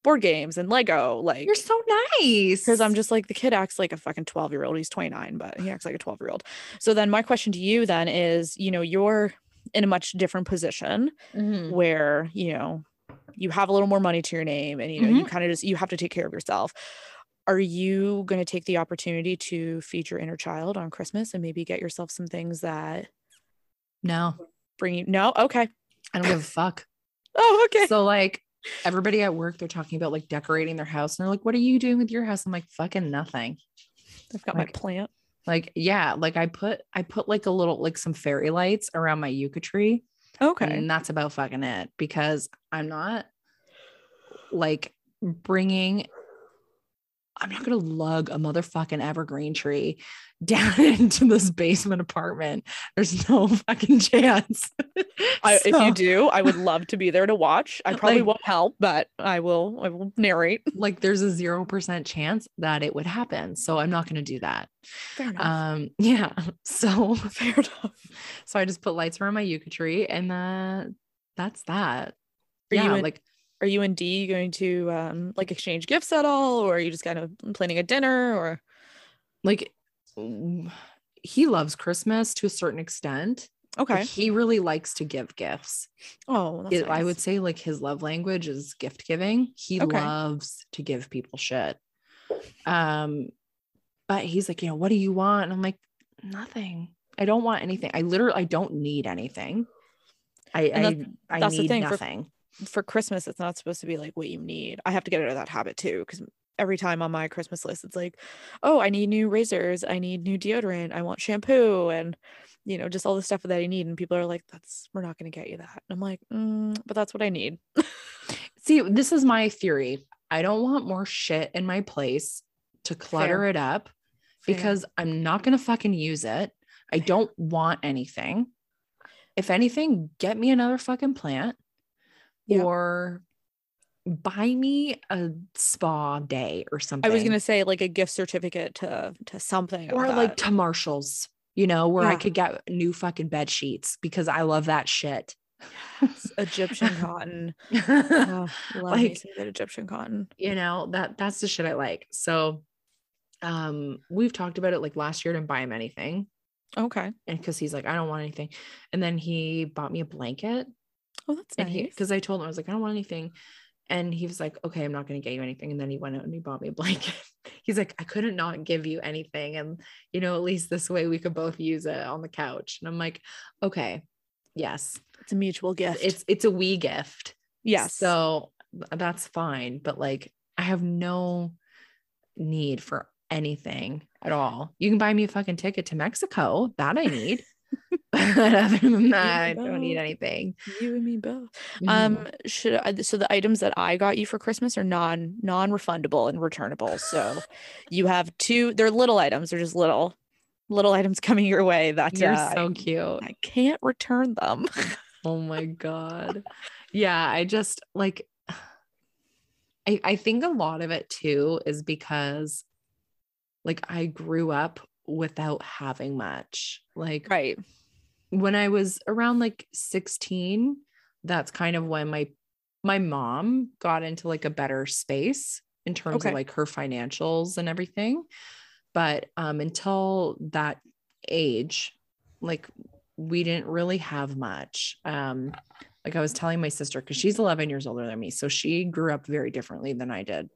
C: board games and Lego, like
B: You're so nice.
C: because I'm just like the kid acts like a fucking 12 year old. He's 29, but he acts like a 12 year old. So then my question to you then is, you know, you're in a much different position
B: Mhm.
C: where you know you have a little more money to your name and you know you kind of just you have to take care of yourself are you going to take the opportunity to feed your inner child on christmas and maybe get yourself some things that
B: no,
C: bring you no okay
B: I don't give a fuck. *laughs*
C: oh okay
B: So like everybody at work, they're talking about like decorating their house, and they're like, "What are you doing with your house?" I'm like, "Fucking nothing."
C: i've got
B: like-
C: my plant
B: Like, yeah, like I put I put like a little like some fairy lights around my yucca tree,
C: okay
B: and that's about fucking it because I'm not like bringing. I'm not gonna lug a motherfucking evergreen tree *laughs* down *laughs* into this basement apartment. There's no *laughs* fucking chance.
C: I, if you do i would love to be there to watch i probably
B: Like-
C: won't help but i will i will narrate
B: like there's a zero percent chance that it would happen. So I'm not going to do that.
C: fair enough
B: Um, yeah. So
C: fair enough
B: so I just put lights around my yucca tree, and uh, that's that.
C: Are you
B: yeah,
C: in-
B: like
C: are you and d going to um like exchange gifts at all or are you just kind of planning a dinner or
B: like he loves Christmas to a certain extent.
C: okay
B: He really likes to give gifts.
C: oh that's
B: It- I would say like his love language is gift giving. He
C: Okay.
B: loves to give people shit. Um, but he's like, you know, what do you want? And I'm like, nothing. I don't want anything. I literally I don't need anything. I
C: And
B: I,
C: that's-
B: I
C: that's the
B: need
C: thing
B: nothing.
C: for Christmas, it's not supposed to be like what you need. I have to get out of that habit too, because every time on my Christmas list, it's like, oh, I need new razors, I need new deodorant, I want shampoo, and you know, just all the stuff that I need. And people are like, "That's we're not going to get you that." And I'm like, mm, "But that's what I need." *laughs*
B: See, this is my theory. I don't want more shit in my place to clutter it up
C: Fair.
B: because I'm not going to fucking use it. I don't want anything. if anything, get me another fucking plant
C: Yeah.
B: or buy me a spa day or something.
C: I was gonna say like a gift certificate to to something
B: or like
C: that.
B: to Marshalls, you know, where I could get new fucking bed sheets because I love that shit.
C: Egyptian cotton. *laughs* Oh,
B: Like-
C: good Egyptian cotton.
B: you know, that that's the shit I like. So um we've talked about it like last year didn't buy him anything
C: Okay.
B: and because he's like i don't want anything and then he bought me a blanket
C: Oh, that's
B: and
C: nice.
B: because i told him i was like i don't want anything. And he was like okay i'm not going to get you anything. And then he went out and he bought me a blanket. *laughs* He's like i couldn't not give you anything and you know at least this way we could both use it on the couch. And i'm like okay yes.
C: It's a mutual gift.
B: it's it's a wee gift.
C: Yes.
B: so that's fine but like i have no need for anything at all. You can buy me a fucking ticket to mexico. That i need *laughs* but other than that i don't need anything
C: you and me both.
B: Mhm.
C: Um, should I, so the items that I got you for Christmas are non non refundable and returnable. So you have two. They're little items. They're just little little items coming your way that
B: you're
C: uh,
B: so cute
C: I can't return them. *laughs*
B: oh my god yeah i just like I, I think a lot of it too is because like i grew up without having much like
C: right.
B: when I was around like 16, that's kind of when my my mom got into like a better space in terms
C: Okay.
B: of like her financials and everything. But um until that age, like we didn't really have much. Um like I was telling my sister cuz she's 11 years older than me, so she grew up very differently than I did.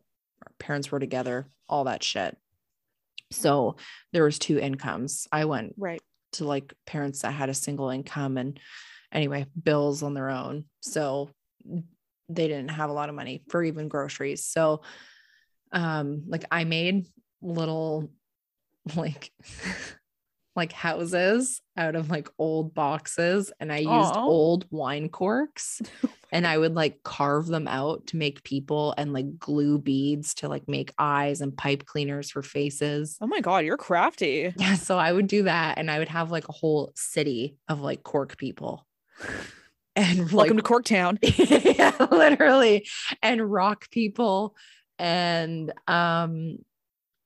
B: Our parents were together, all that shit. So there was two incomes. I went
C: Right.
B: to like parents that had a single income and anyway bills on their own so they didn't have a lot of money for even groceries so um like i made little *laughs* like like houses out of like old boxes and i used old wine corks *laughs* and i would like carve them out to make people and like glue beads to like make eyes and pipe cleaners for faces
C: Oh my god, you're crafty.
B: yeah, so I would do that and I would have like a whole city of like cork people. *laughs* And
C: Welcome
B: like,
C: to Corktown. *laughs*
B: yeah, literally. And rock people and um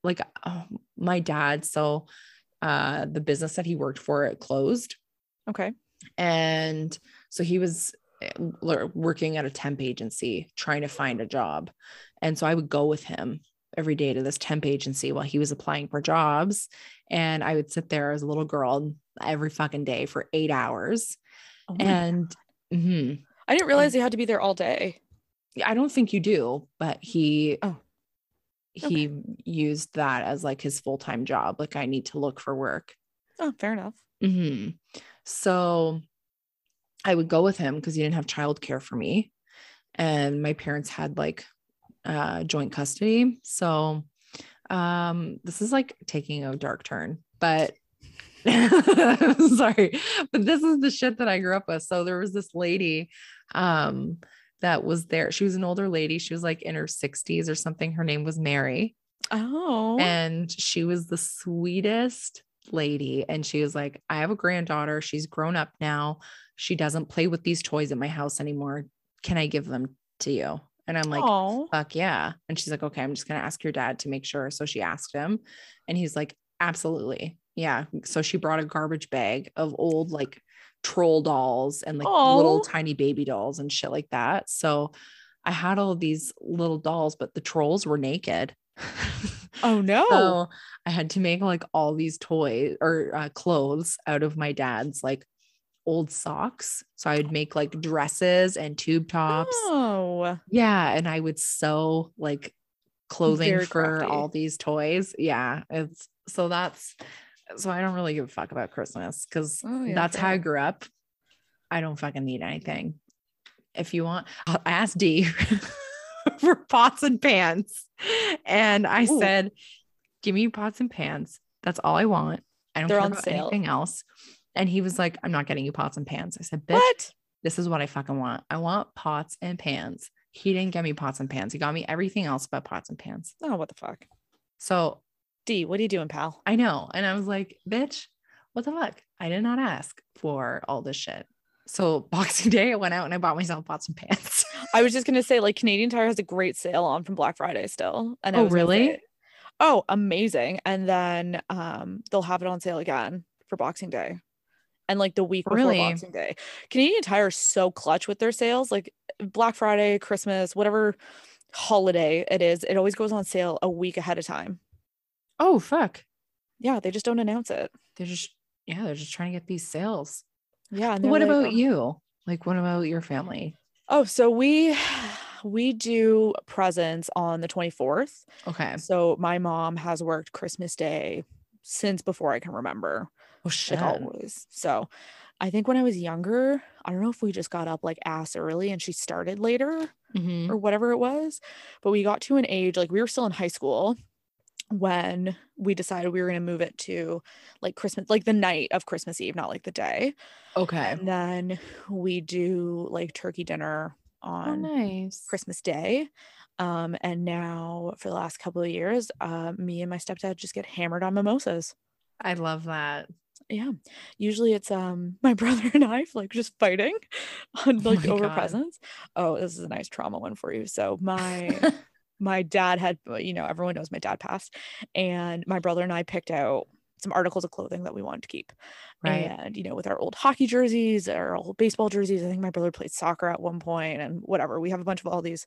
B: like oh, my dad so uh the business that he worked for it closed
C: Okay.
B: and so he was eh, working at a temp agency trying to find a job and so i would go with him every day to this temp agency while he was applying for jobs and i would sit there as a little girl every fucking day for eight hours
C: Oh
B: and mhm.
C: I didn't realize you had to be there all day.
B: i don't think you do but he
C: Oh.
B: He used that as like his full-time job like i need to look for work
C: Oh, fair enough.
B: hmm So I would go with him because he didn't have childcare for me. And my parents had like uh, joint custody. So um, this is like taking a dark turn, but *laughs* sorry, but this is the shit that I grew up with. So there was this lady um, that was there. She was an older lady. She was like in her 60s or something. Her name was Mary.
C: Oh.
B: and she was the sweetest lady. And she was like i have a granddaughter. She's grown up now. She doesn't play with these toys at my house anymore. Can i give them to you? And i'm like
C: oh.
B: fuck yeah. And she's like okay i'm just going to ask your dad to make sure. So she asked him. And he's like absolutely. Yeah. So she brought a garbage bag of old like troll dolls and like little tiny baby dolls and shit like that so i had all these little dolls but the trolls were naked *laughs*
C: Oh no.
B: so I had to make like all these toys or uh, clothes out of my dad's like old socks. So I would make like *gasps* dresses and tube tops.
C: Oh.
B: Yeah. And I would sew like clothing
C: Very
B: for
C: crafty.
B: all these toys. Yeah. It's so that's so I don't really give a fuck about Christmas because
C: Oh, yeah,
B: that's how I grew up. I don't fucking need anything. If you want, I asked D *laughs* for pots and pans. And I
C: Ooh.
B: said, give me pots and pans. That's all I want. I don't
C: They're
B: care about
C: sale.
B: anything else. And he was like, I'm not getting you pots and pans. I said, bitch,
C: What?
B: this is what I fucking want. I want pots and pans. He didn't get me pots and pans. He got me everything else but pots and pans.
C: Oh, what the fuck?
B: So
C: D, what are you doing, pal?
B: I know. And I was like, bitch, what the fuck? I did not ask for all this shit. So *laughs* Boxing Day, I went out and I bought myself pots and pants. *laughs*
C: I was just gonna say, like Canadian Tire has a great sale on from Black Friday still. And I
B: Oh, really?
C: say- oh, amazing! And then um, they'll have it on sale again for Boxing Day, and like the week before
B: Really?
C: Boxing Day. Canadian Tire is so clutch with their sales. Like Black Friday, Christmas, whatever holiday it is, it always goes on sale a week ahead of time.
B: Oh fuck.
C: Yeah, they just don't announce it.
B: They're just yeah, they're just trying to get these sales.
C: Yeah. And
B: what
C: like,
B: about you? Like what about your family?
C: Oh, so we we do presents on the 24th.
B: Okay.
C: So my mom has worked Christmas Day since before I can remember,
B: Oh shit.
C: like always. So I think when I was younger, I don't know if we just got up like ass early and she started later
B: Mhm.
C: or whatever it was, but we got to an age like we were still in high school when we decided we were going to move it to like Christmas, like the night of Christmas Eve, not like the day.
B: Okay.
C: And then we do like turkey dinner
B: Oh,
C: on
B: nice.
C: Christmas Day. Um, and now for the last couple of years, uh, me and my stepdad just get hammered on mimosas.
B: I love that.
C: Yeah. Usually it's um *laughs* my brother and I like just fighting *laughs* on like
B: my
C: over
B: God.
C: presents. Oh, this is a nice trauma one for you. So my *laughs* my dad had you know, everyone knows my dad passed, and my brother and I picked out some articles of clothing that we wanted to keep.
B: right.
C: And, you know, with our old hockey jerseys, our old baseball jerseys, I think my brother played soccer at one point and whatever. We have a bunch of all these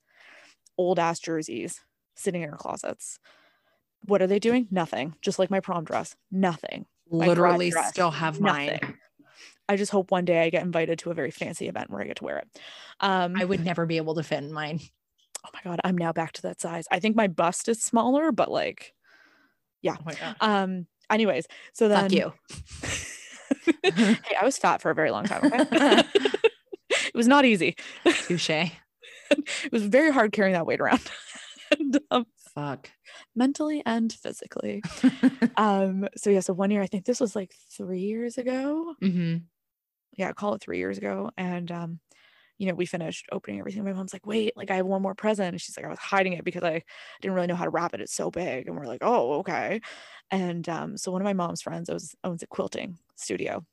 C: old ass jerseys sitting in our closets. What are they doing? Nothing. Just like my prom dress. Nothing.
B: Literally
C: dress,
B: still have mine.
C: I just hope one day I get invited to a very fancy event where I get to wear it. Um,
B: I would never be able to fit in mine.
C: Oh my God, I'm now back to that size. I think my bust is smaller, but like,
B: Oh
C: um, anyways, so then
B: Fuck you. *laughs*
C: hey, I was fat for a very long time. Okay? *laughs* *laughs* it was not easy.
B: Touche.
C: It was very hard carrying that weight around, and, um,
B: Fuck.
C: mentally and physically. Um, so yeah, so one year I think this was like three years ago.
B: hmm
C: Yeah, call it three years ago, and um, you know, we finished opening everything. My mom's like, "Wait, like I have one more present," and she's like, "I was hiding it because I didn't really know how to wrap it. It's so big." And we're like, "Oh, okay." And um, so one of my mom's friends owns, owns a quilting studio,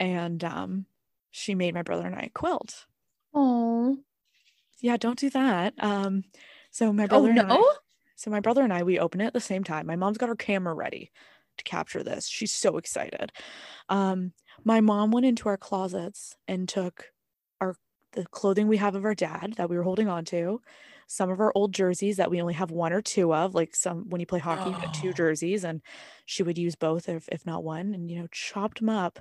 C: and um, she made my brother and I a quilt.
B: Oh.
C: yeah don't do that um so my brother
B: Oh
C: and I,
B: no.
C: so my brother and i we open it at the same time my mom's got her camera ready to capture this she's so excited um my mom went into our closets and took the clothing we have of our dad that we were holding on to some of our old jerseys that we only have one or two of like some when you play hockey you get two
B: Oh.
C: jerseys and she would use both if, if not one and you know chopped them up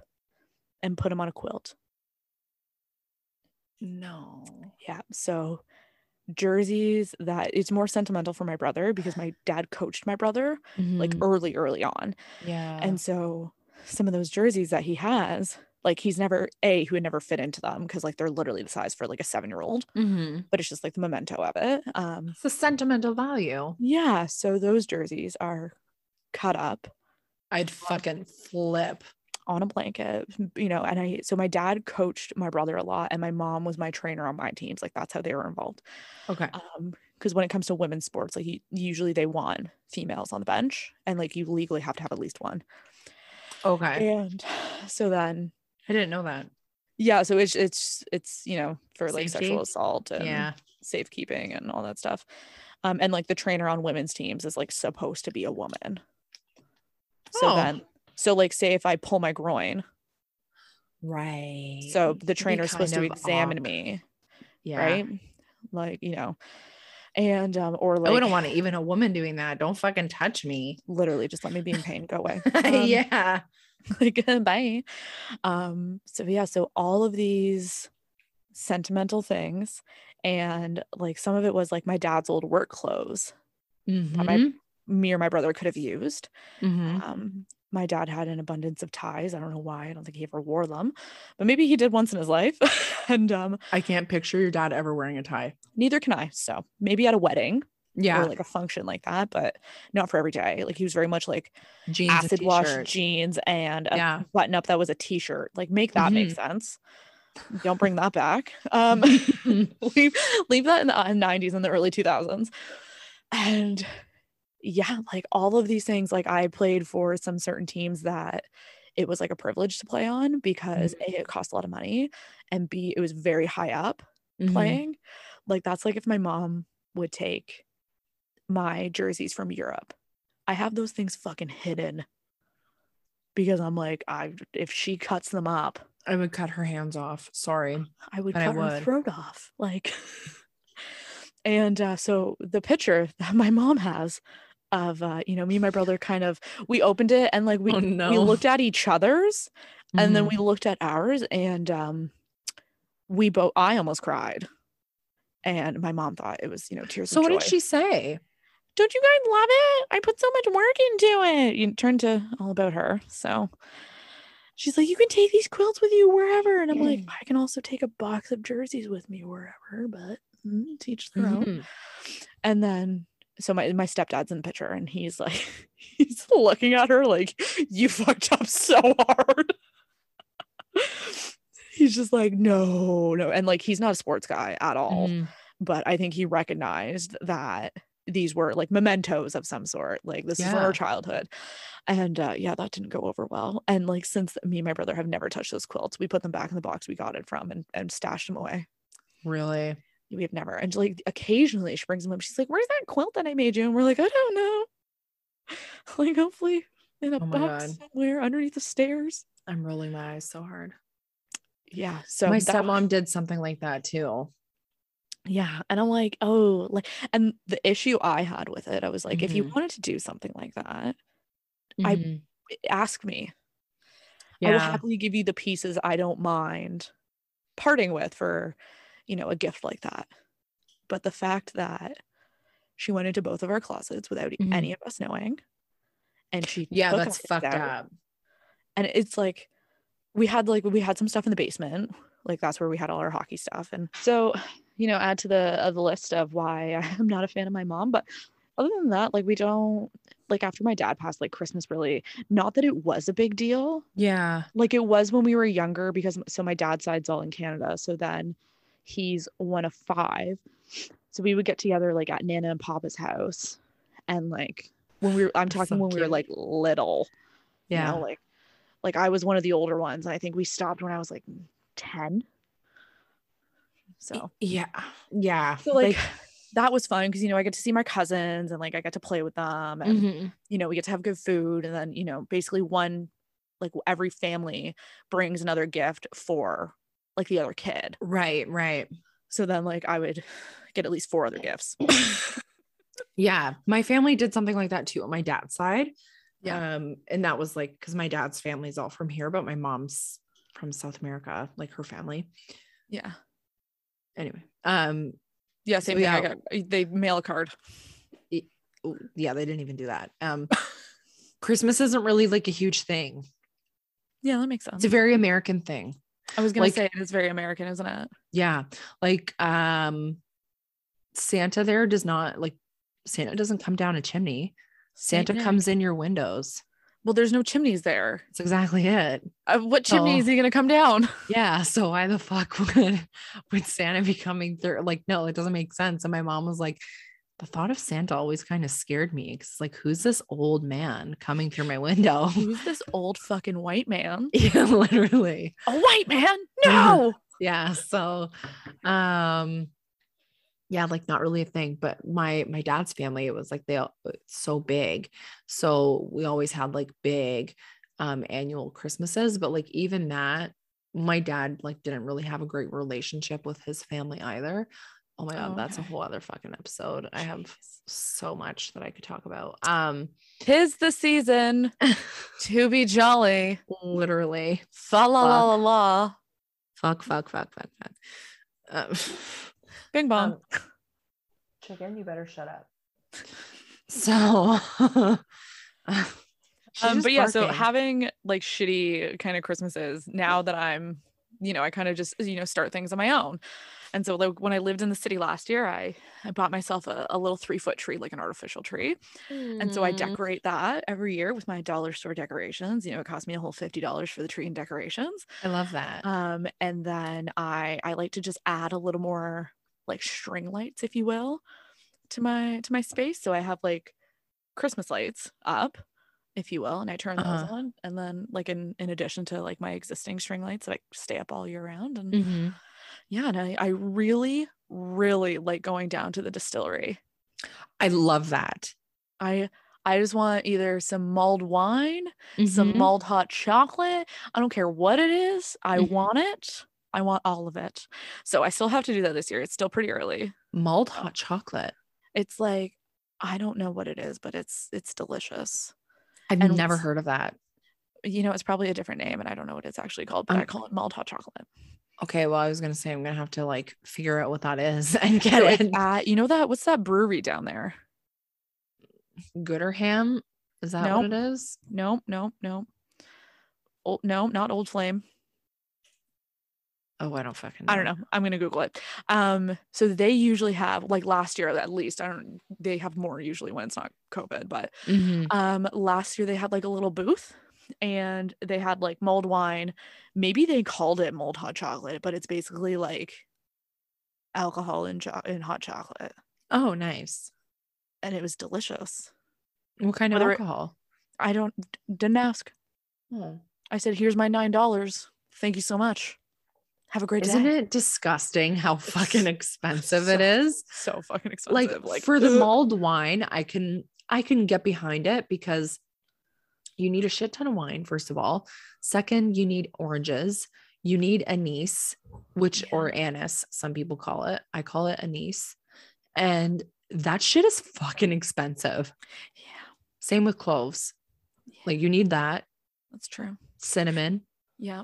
C: and put them on a quilt
B: No.
C: Yeah. So jerseys that it's more sentimental for my brother because my *sighs* dad coached my brother like
B: Mhm.
C: early, early on.
B: yeah.
C: And so some of those jerseys that he has, like he's never a who would never fit into them because like they're literally the size for like a seven year old,
B: Mhm.
C: but it's just like the memento of it. Um
B: it's a sentimental value.
C: yeah, so those jerseys are cut up
B: I'd fucking flip.
C: on a blanket, you know, and I so my dad coached my brother a lot and my mom was my trainer on my teams. Like that's how they were involved.
B: Okay.
C: um because when it comes to women's sports like you, usually they want females on the bench and like you legally have to have at least one
B: Okay.
C: and *sighs* so then
B: I didn't know that.
C: yeah so it's it's it's you know for like
B: Safety?
C: sexual assault and
B: Yeah.
C: safekeeping and all that stuff um and like the trainer on women's teams is like supposed to be a woman so
B: Oh.
C: then so like say if i pull my groin
B: Right.
C: so the
B: It'd
C: trainer is supposed to examine me
B: Yeah.
C: right like you know and um or like
B: I wouldn't want it, even a woman doing that. Don't fucking touch me.
C: literally just let me be in pain go away *laughs* Um,
B: yeah. *laughs*
C: like *laughs* bye. Um so yeah so all of these sentimental things and like some of it was like my dad's old work clothes that my me or my brother could have used.
B: Mhm.
C: um my dad had an abundance of ties. I don't know why. I don't think he ever wore them but maybe he did once in his life. *laughs* And um
B: I can't picture your dad ever wearing a tie.
C: neither can i so maybe at a wedding
B: Yeah.
C: or like a function like that but not for every day like he was very much like
B: Jeans,
C: acid wash jeans and a
B: Yeah.
C: button up that was a t-shirt like make that make sense don't bring that back *laughs* um *laughs* leave leave that in the uh, 90s and the early 2000s and yeah like all of these things like i played for some certain teams that it was like a privilege to play on because A, it cost a lot of money and B, it was very high up
B: Mhm.
C: playing. Like that's like if my mom would take my jerseys from Europe. I have those things fucking hidden because I'm like, I if she cuts them up,
B: I would cut her hands off. Sorry.
C: I would
B: But I
C: cut her throat off. Like, *laughs* and uh, so the picture *laughs* that my mom has of uh, you know me and my brother kind of we opened it and like we
B: oh
C: we looked at each other's and then we looked at ours and um we both I almost cried. And my mom thought it was, you know, tears
B: So what
C: joy.
B: did she say?
C: Don't you guys love it? I put so much work into it. You turn to all about her. So she's like, you can take these quilts with you wherever. And I'm like,
B: Mm.
C: I can also take a box of jerseys with me wherever, but mm, teach their own.
B: Mhm.
C: And then so my my stepdad's in the picture and he's like *laughs* he's looking at her like you fucked up so hard. *laughs* he's just like no, no and like he's not a sports guy at all,
B: Mhm.
C: but I think he recognized that these were like mementos of some sort. Like this is from
B: Yeah.
C: our childhood. And uh, yeah, that didn't go over well. And like since me and my brother have never touched those quilts, we put them back in the box we got it from and, and stashed them away
B: Really?
C: we have never and like occasionally she brings them up she's like where's that quilt that i made you and we're like i don't know *laughs* like hopefully in a
B: Oh
C: box
B: God.
C: somewhere underneath the stairs
B: I'm rolling my eyes so hard.
C: yeah so
B: my stepmom did something like that too.
C: Yeah and i'm like oh like and the issue i had with it i was like if you
B: Mhm.
C: wanted to do something like that I-
B: Mhm.
C: ask me i will happily give you the pieces i don't mind parting with for you know a gift like that but the fact that she went into both of our closets without
B: Mhm.
C: any of us knowing and she
B: Yeah, that's fucked
C: out,
B: up.
C: and it's like we had like we had some stuff in the basement like that's where we had all our hockey stuff and so you know add to the uh, the list of why *laughs* i'm not a fan of my mom but other than that like we don't like after my dad passed like christmas really not that it was a big deal
B: Yeah.
C: like it was when we were younger because so my dad's side's all in Canada. So then he's one of five. So we would get together like at Nana and Papa's house. And like when we were I'm talking
B: so
C: when we were like little. You
B: Yeah.
C: know, like like I was one of the older ones. And I think we stopped when I was like 10. So
B: yeah. Yeah.
C: so like that was fun because you know I get to see my cousins and like I get to play with them and
B: Mhm.
C: you know we get to have good food and then you know basically one like every family brings another gift for like the other kid
B: Right, right.
C: so then like i would get at least four other gifts *coughs*
B: Yeah. My family did something like that too on my dad's side.
C: Yeah.
B: Um, and that was like because my dad's family's all from here, but my mom's from South America, like her family.
C: yeah
B: Anyway. Um,
C: yeah same
B: So,
C: thing i got they mail a card
B: yeah, they didn't even do that. Um *laughs* Christmas isn't really like a huge thing.
C: yeah that makes sense
B: It's a very American thing.
C: i was gonna
B: like-
C: say it is very american isn't it
B: Yeah. Like um Santa there does not like Santa doesn't come down a chimney. Santa comes in your windows.
C: Well there's no chimneys there
B: That's exactly it.
C: uh, what chimney is he gonna come down *laughs*
B: Yeah. So why the fuck *laughs* would would Santa be coming through? Like, no, it doesn't make sense. And my mom was like, the thought of Santa always kind of scared me. Cause like, who's this old man coming through my window? *laughs*
C: who's this old fucking white man
B: yeah, literally.
C: a white man no
B: yeah so um yeah like not really a thing but my my dad's family it was like they all so big. So we always had like big um annual christmases but like even that my dad like didn't really have a great relationship with his family either. Oh my god
C: Oh,
B: that's a whole other fucking episode. I have so much that i could talk about. Um
C: tis the season *laughs* to be jolly.
B: Literally.
C: Fa la la la la.
B: Fuck fuck fuck fuck fuck. Um, *laughs*
C: bing bong
B: Um, chicken, you better shut up. So, *laughs*
C: um but yeah so having like shitty kind of christmases now that i'm you know i kind of just you know start things on my own and so like when i lived in the city last year i i bought myself a, a little three foot tree like an artificial tree and so i
B: Mm.
C: decorate that every year with my dollar store decorations you know it cost me a whole $50 for the tree and decorations
B: I love that.
C: um and then i i like to just add a little more like string lights if you will to my to my space so i have like christmas lights up if you will, and I turn those
B: Uh-huh.
C: on. And then like in in addition to like my existing string lights that I stay up all year round. And
B: Mhm.
C: yeah, and I, I really, really like going down to the distillery.
B: I love that.
C: I I just want either some mulled wine, some
B: Mhm.
C: mulled hot chocolate. I don't care what it is. I
B: Mhm.
C: want it. I want all of it. So I still have to do that this year. It's still pretty early.
B: mulled hot chocolate.
C: It's like I don't know what it is, but it's it's delicious.
B: I've
C: And
B: never heard of that.
C: You know, it's probably a different name and I don't know what it's actually called, but I
B: Um,
C: call it mulled hot chocolate.
B: Okay, well, I was gonna say I'm gonna have to like figure out what that is *laughs* and get
C: So
B: it.
C: at, you know that what's that brewery down there?
B: Gooderham. Is that what it is?
C: Nope, nope, nope. Old, no, not Old Flame.
B: Oh, I don't fucking know.
C: I don't know. I'm gonna Google it. Um, so they usually have like last year at least. I don't. They have more usually when it's not COVID, but
B: Mhm.
C: um, last year they had like a little booth, and they had like mulled wine. Maybe they called it mulled hot chocolate, but it's basically like alcohol in cho- in hot chocolate,
B: Oh, nice.
C: and it was delicious.
B: What kind of
C: Whether it-
B: alcohol?
C: I don't didn't ask.
B: Oh.
C: I said, "Here's my nine dollars. Thank you so much. Have a great day.
B: Isn't it disgusting how *laughs* fucking
C: so-
B: expensive it is?
C: So fucking expensive.
B: Like,
C: expensive.
B: for the mulled wine, I can I can get behind it because you need a shit ton of wine, first of all. Second, you need oranges. You need anise, which
C: Yeah.
B: or anise, some people call it. I call it anise. And that shit is fucking expensive.
C: Yeah,
B: Same with cloves.
C: Yeah.
B: Like you need that.
C: that's true.
B: Cinnamon.
C: Yeah.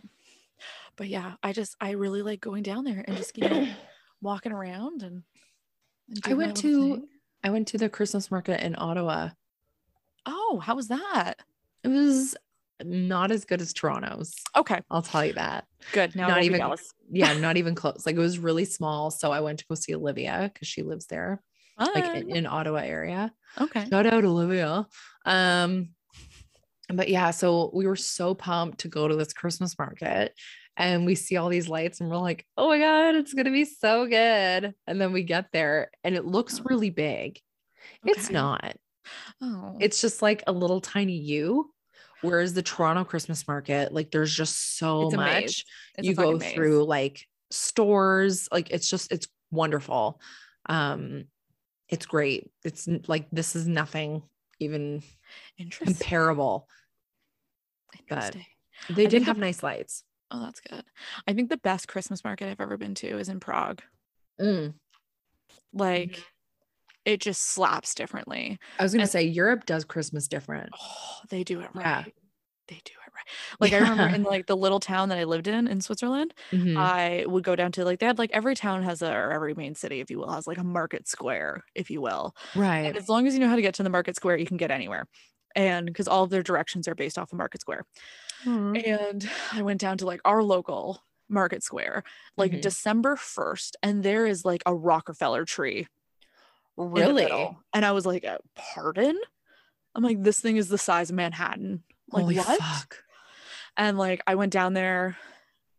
C: But yeah, I just I really like going down there and just you know *clears throat* walking around and, and
B: I went to
C: thing.
B: I went to the Christmas market in Ottawa.
C: Oh, how was that?
B: It was not as good as Toronto's.
C: Okay,
B: I'll tell you that.
C: good. Now
B: Not even-. *laughs* Yeah, not even *laughs* close. Like it was really small. So I went to go see Olivia because she lives there, like in, in Ottawa area.
C: Okay.
B: Shout out Olivia. Um, but yeah, so we were so pumped to go to this Christmas market and we see all these lights and we're like, oh my God, it's gonna be so good. And then we get there and it looks
C: Oh.
B: really big. It's not.
C: Oh,
B: It's just like a little tiny U. Whereas the Toronto Christmas market, like there's just so much you go
C: maze.
B: through like stores like it's just it's wonderful um it's great it's like this is nothing even
C: Interesting.
B: comparable but they
C: I
B: did
C: the-
B: have nice lights
C: Oh, that's good. I think the best Christmas market I've ever been to is in Prague.
B: Mm.
C: Like, it just slaps differently.
B: i was gonna
C: And-
B: say europe does christmas different
C: Oh, they do it right.
B: Yeah.
C: They do it right. Like I remember in like the little town that I lived in in Switzerland, *laughs*
B: Mhm.
C: I would go down to like they had like every town has a or every main city, if you will, has like a market square, if you will.
B: right
C: And as long as you know how to get to the market square, you can get anywhere. And because all of their directions are based off of market square.
B: Aw.
C: And *sighs* I went down to like our local market square, like
B: Mhm.
C: December 1st, and there is like a Rockefeller tree.
B: really.
C: And I was like, "Uh, pardon? I'm like, this thing is the size of Manhattan. Like
B: Holy
C: what?
B: fuck.
C: and like I went down there.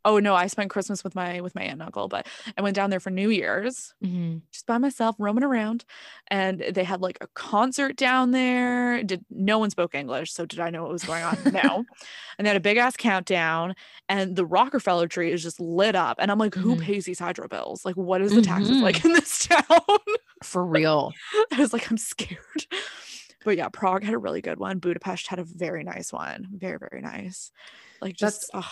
C: Oh no, I spent Christmas with my with my aunt and uncle, but I went down there for New Year's
B: Mhm.
C: just by myself, roaming around, and they had like a concert down there. Did no one spoke English, so did I know what was going on? No. *laughs* and they had a big ass countdown, and the Rockefeller tree is just lit up, and I'm like, who
B: Mhm.
C: pays these hydro bills? Like, what is the taxes
B: Mhm.
C: like in this *laughs* town?
B: for real *laughs*
C: I was like, I'm scared. But yeah, Prague had a really good one. Budapest had a very nice one. Very, very nice. Like just oh,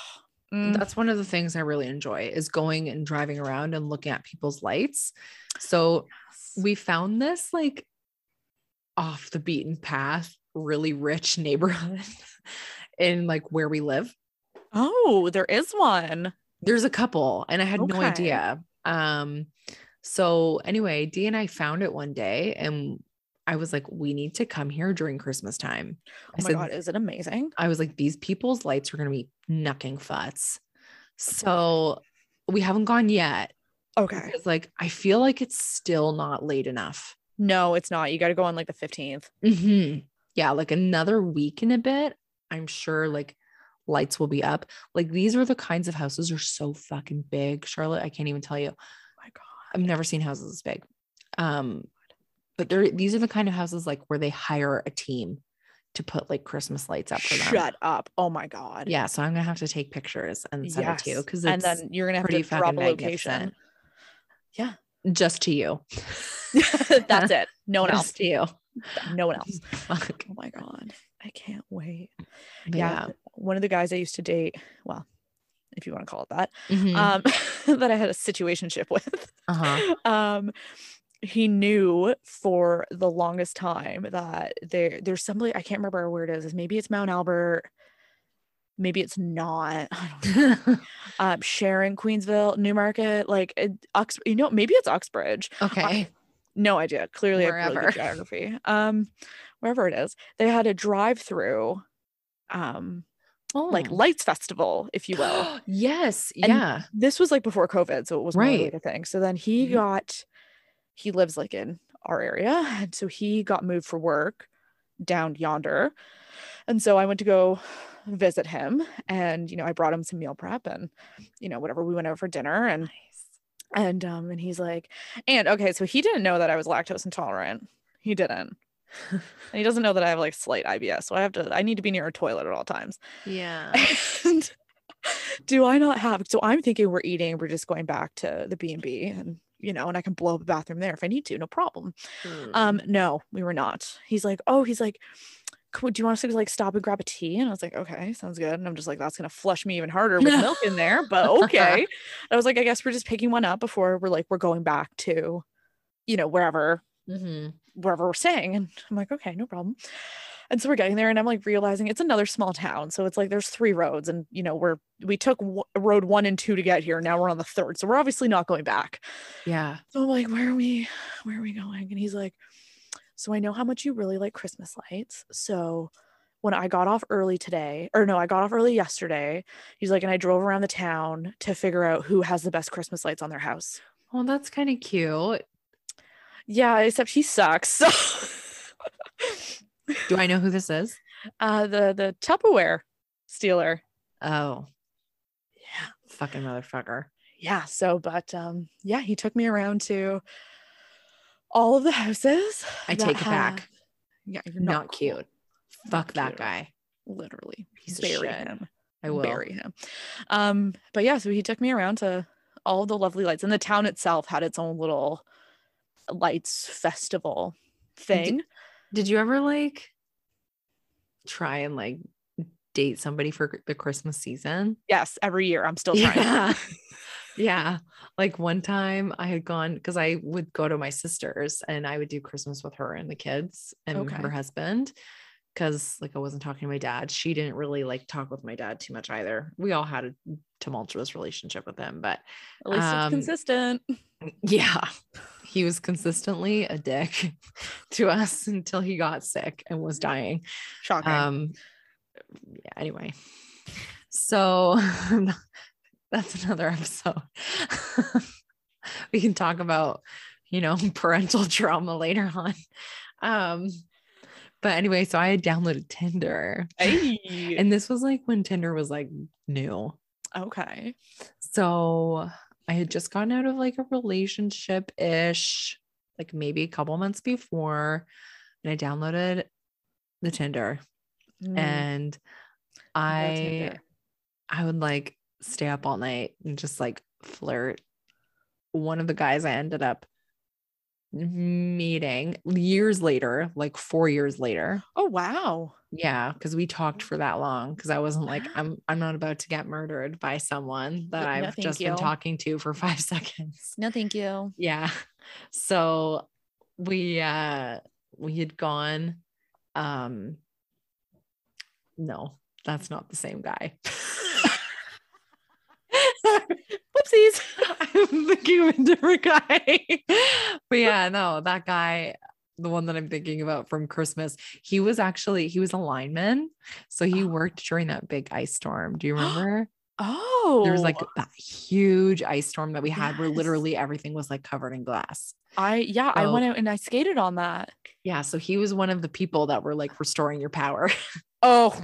C: mm,
B: that's one of the things i really enjoy is going and driving around and looking at people's lights so
C: yes.
B: we found this like off the beaten path, really rich *laughs* neighborhood in like where we live.
C: Oh, there is one.
B: There's a couple, and I had no idea. Um, so anyway, Dee and I found it one day, and I was like, we need to come here during Christmas time.
C: Oh
B: I
C: my
B: said,
C: god, is it amazing?
B: I was like, these people's lights are gonna be knucking futs. So we haven't gone yet.
C: Okay.
B: Because like I feel like it's still not late enough.
C: No, it's not. You got to go on like the 15th.
B: hmm Yeah, like another week in a bit, I'm sure like lights will be up. Like these are the kinds of houses are so fucking big, Charlotte. I can't even tell you.
C: my god.
B: I've never seen houses this big. Um, but they're these are the kind of houses like where they hire a team to put like Christmas lights up for them.
C: Shut up. Oh my god.
B: Yeah, so I'm gonna have to take pictures and send it to you because
C: and then you're gonna have to drop a location. Yeah.
B: just to you. *laughs*
C: That's it. No one else.
B: To you.
C: No one else. *laughs*
B: Fuck.
C: Oh my god. I can't wait.
B: But
C: yeah. One of the guys I used to date, well, if you want to call it that,
B: Mhm.
C: um, *laughs* that I had a situationship with.
B: uh-huh.
C: um he knew for the longest time that there there's somebody I can't remember where it is. Maybe it's Mount Albert. Maybe it's not. *laughs* I don't know. *laughs* Um, Sharon, Queensville, Newmarket, like it, Ux, you know, maybe it's Uxbridge.
B: okay.
C: No idea. Clearly, I have really *laughs* geography. Um, wherever it is, they had a drive-through, um, like
B: Oh.
C: lights festival, if you will. *gasps*
B: yes.
C: And
B: yeah.
C: this was like before COVID, so it was right. A thing. So then he
B: Mhm.
C: got, he lives like in our area, and so he got moved for work down yonder, and so I went to go visit him, and you know I brought him some meal prep and you know whatever we went out for dinner and and um and he's like and okay so he didn't know that I was lactose intolerant he didn't and he doesn't know that I have like slight IBS so I have to I need to be near a toilet at all times
B: Yeah. *laughs*
C: and do I not have? So I'm thinking we're eating. We're just going back to the B and B, and you know, and I can blow up a bathroom there if I need to. No problem. Um, no, we were not. He's like, oh, he's like, do you want us to like stop and grab a tea? And I was like, okay, sounds good. And I'm just like, that's gonna flush me even harder with milk in there, *laughs* but okay. I was like, I guess we're just picking one up before we're like we're going back to, you know, wherever
B: Mhm.
C: wherever we're staying. And I'm like, okay, no problem. And so we're getting there, and I'm like realizing it's another small town. So it's like there's three roads, and you know, we're we took w- road one and two to get here. Now we're on the third. So we're obviously not going back.
B: Yeah.
C: So I'm like, where are we? Where are we going? And he's like, so I know how much you really like Christmas lights. So when I got off early today, or no, I got off early yesterday, he's like, and I drove around the town to figure out who has the best Christmas lights on their house.
B: Well, that's kind of cute.
C: Yeah, except he sucks. *laughs*
B: Do I know who this is? *laughs*
C: uh the the Tupperware stealer.
B: Oh,
C: Yeah.
B: fucking motherfucker.
C: Yeah. So but um yeah, he took me around to all of the houses.
B: I take it back.
C: Yeah, you're
B: Not,
C: not, cool.
B: cute. Fuck that
C: cute.
B: guy.
C: Literally.
B: Piece of
C: bury him.
B: I will.
C: bury him. Um, but yeah, so he took me around to all the lovely lights, and the town itself had its own little lights festival thing.
B: Did you ever like try and like date somebody for the Christmas season?
C: yes, every year I'm still trying.
B: Yeah. *laughs* yeah. Like one time I had gone because I would go to my sister's and I would do Christmas with her and the kids and
C: Okay.
B: her husband. Cause like I wasn't talking to my dad. She didn't really like talk with my dad too much either. We all had a tumultuous relationship with him, but
C: At least
B: Um,
C: it's consistent. *laughs*
B: yeah, he was consistently a dick *laughs* to us until he got sick and was dying.
C: Shocking.
B: Um, yeah, anyway. So *laughs* that's another episode. we can talk about, you know, parental trauma later on. Um, but anyway, so I had downloaded Tinder.
C: Hey.
B: And this was like when Tinder was like new.
C: okay.
B: So I had just gotten out of like a relationship ish, like maybe a couple months before. And I downloaded the Tinder
C: Mm,
B: and I
C: Tinder.
B: I would like stay up all night and just like flirt. One of the guys I ended up meeting years later, like four years later.
C: oh wow.
B: Yeah, because we talked for that long. Because I wasn't like, *gasps* I'm I'm not about to get murdered by someone that
C: No,
B: I've just
C: you.
B: been talking to for *laughs* five seconds.
C: No, thank you.
B: Yeah. *laughs* So we uh we had gone um no, that's not the same guy. *laughs*
C: Whoopsies.
B: I'm *laughs* thinking of a different guy. *laughs* but yeah, no, that guy, the one that I'm thinking about from Christmas, he was actually he was a lineman. So he
C: Oh.
B: worked during that big ice storm. Do you remember? *gasps*
C: Oh,
B: There was like that huge ice storm that we had where literally everything was like covered in glass.
C: I yeah, I went out and I skated on that.
B: Yeah. So he was one of the people that were like restoring your power. *laughs*
C: Oh,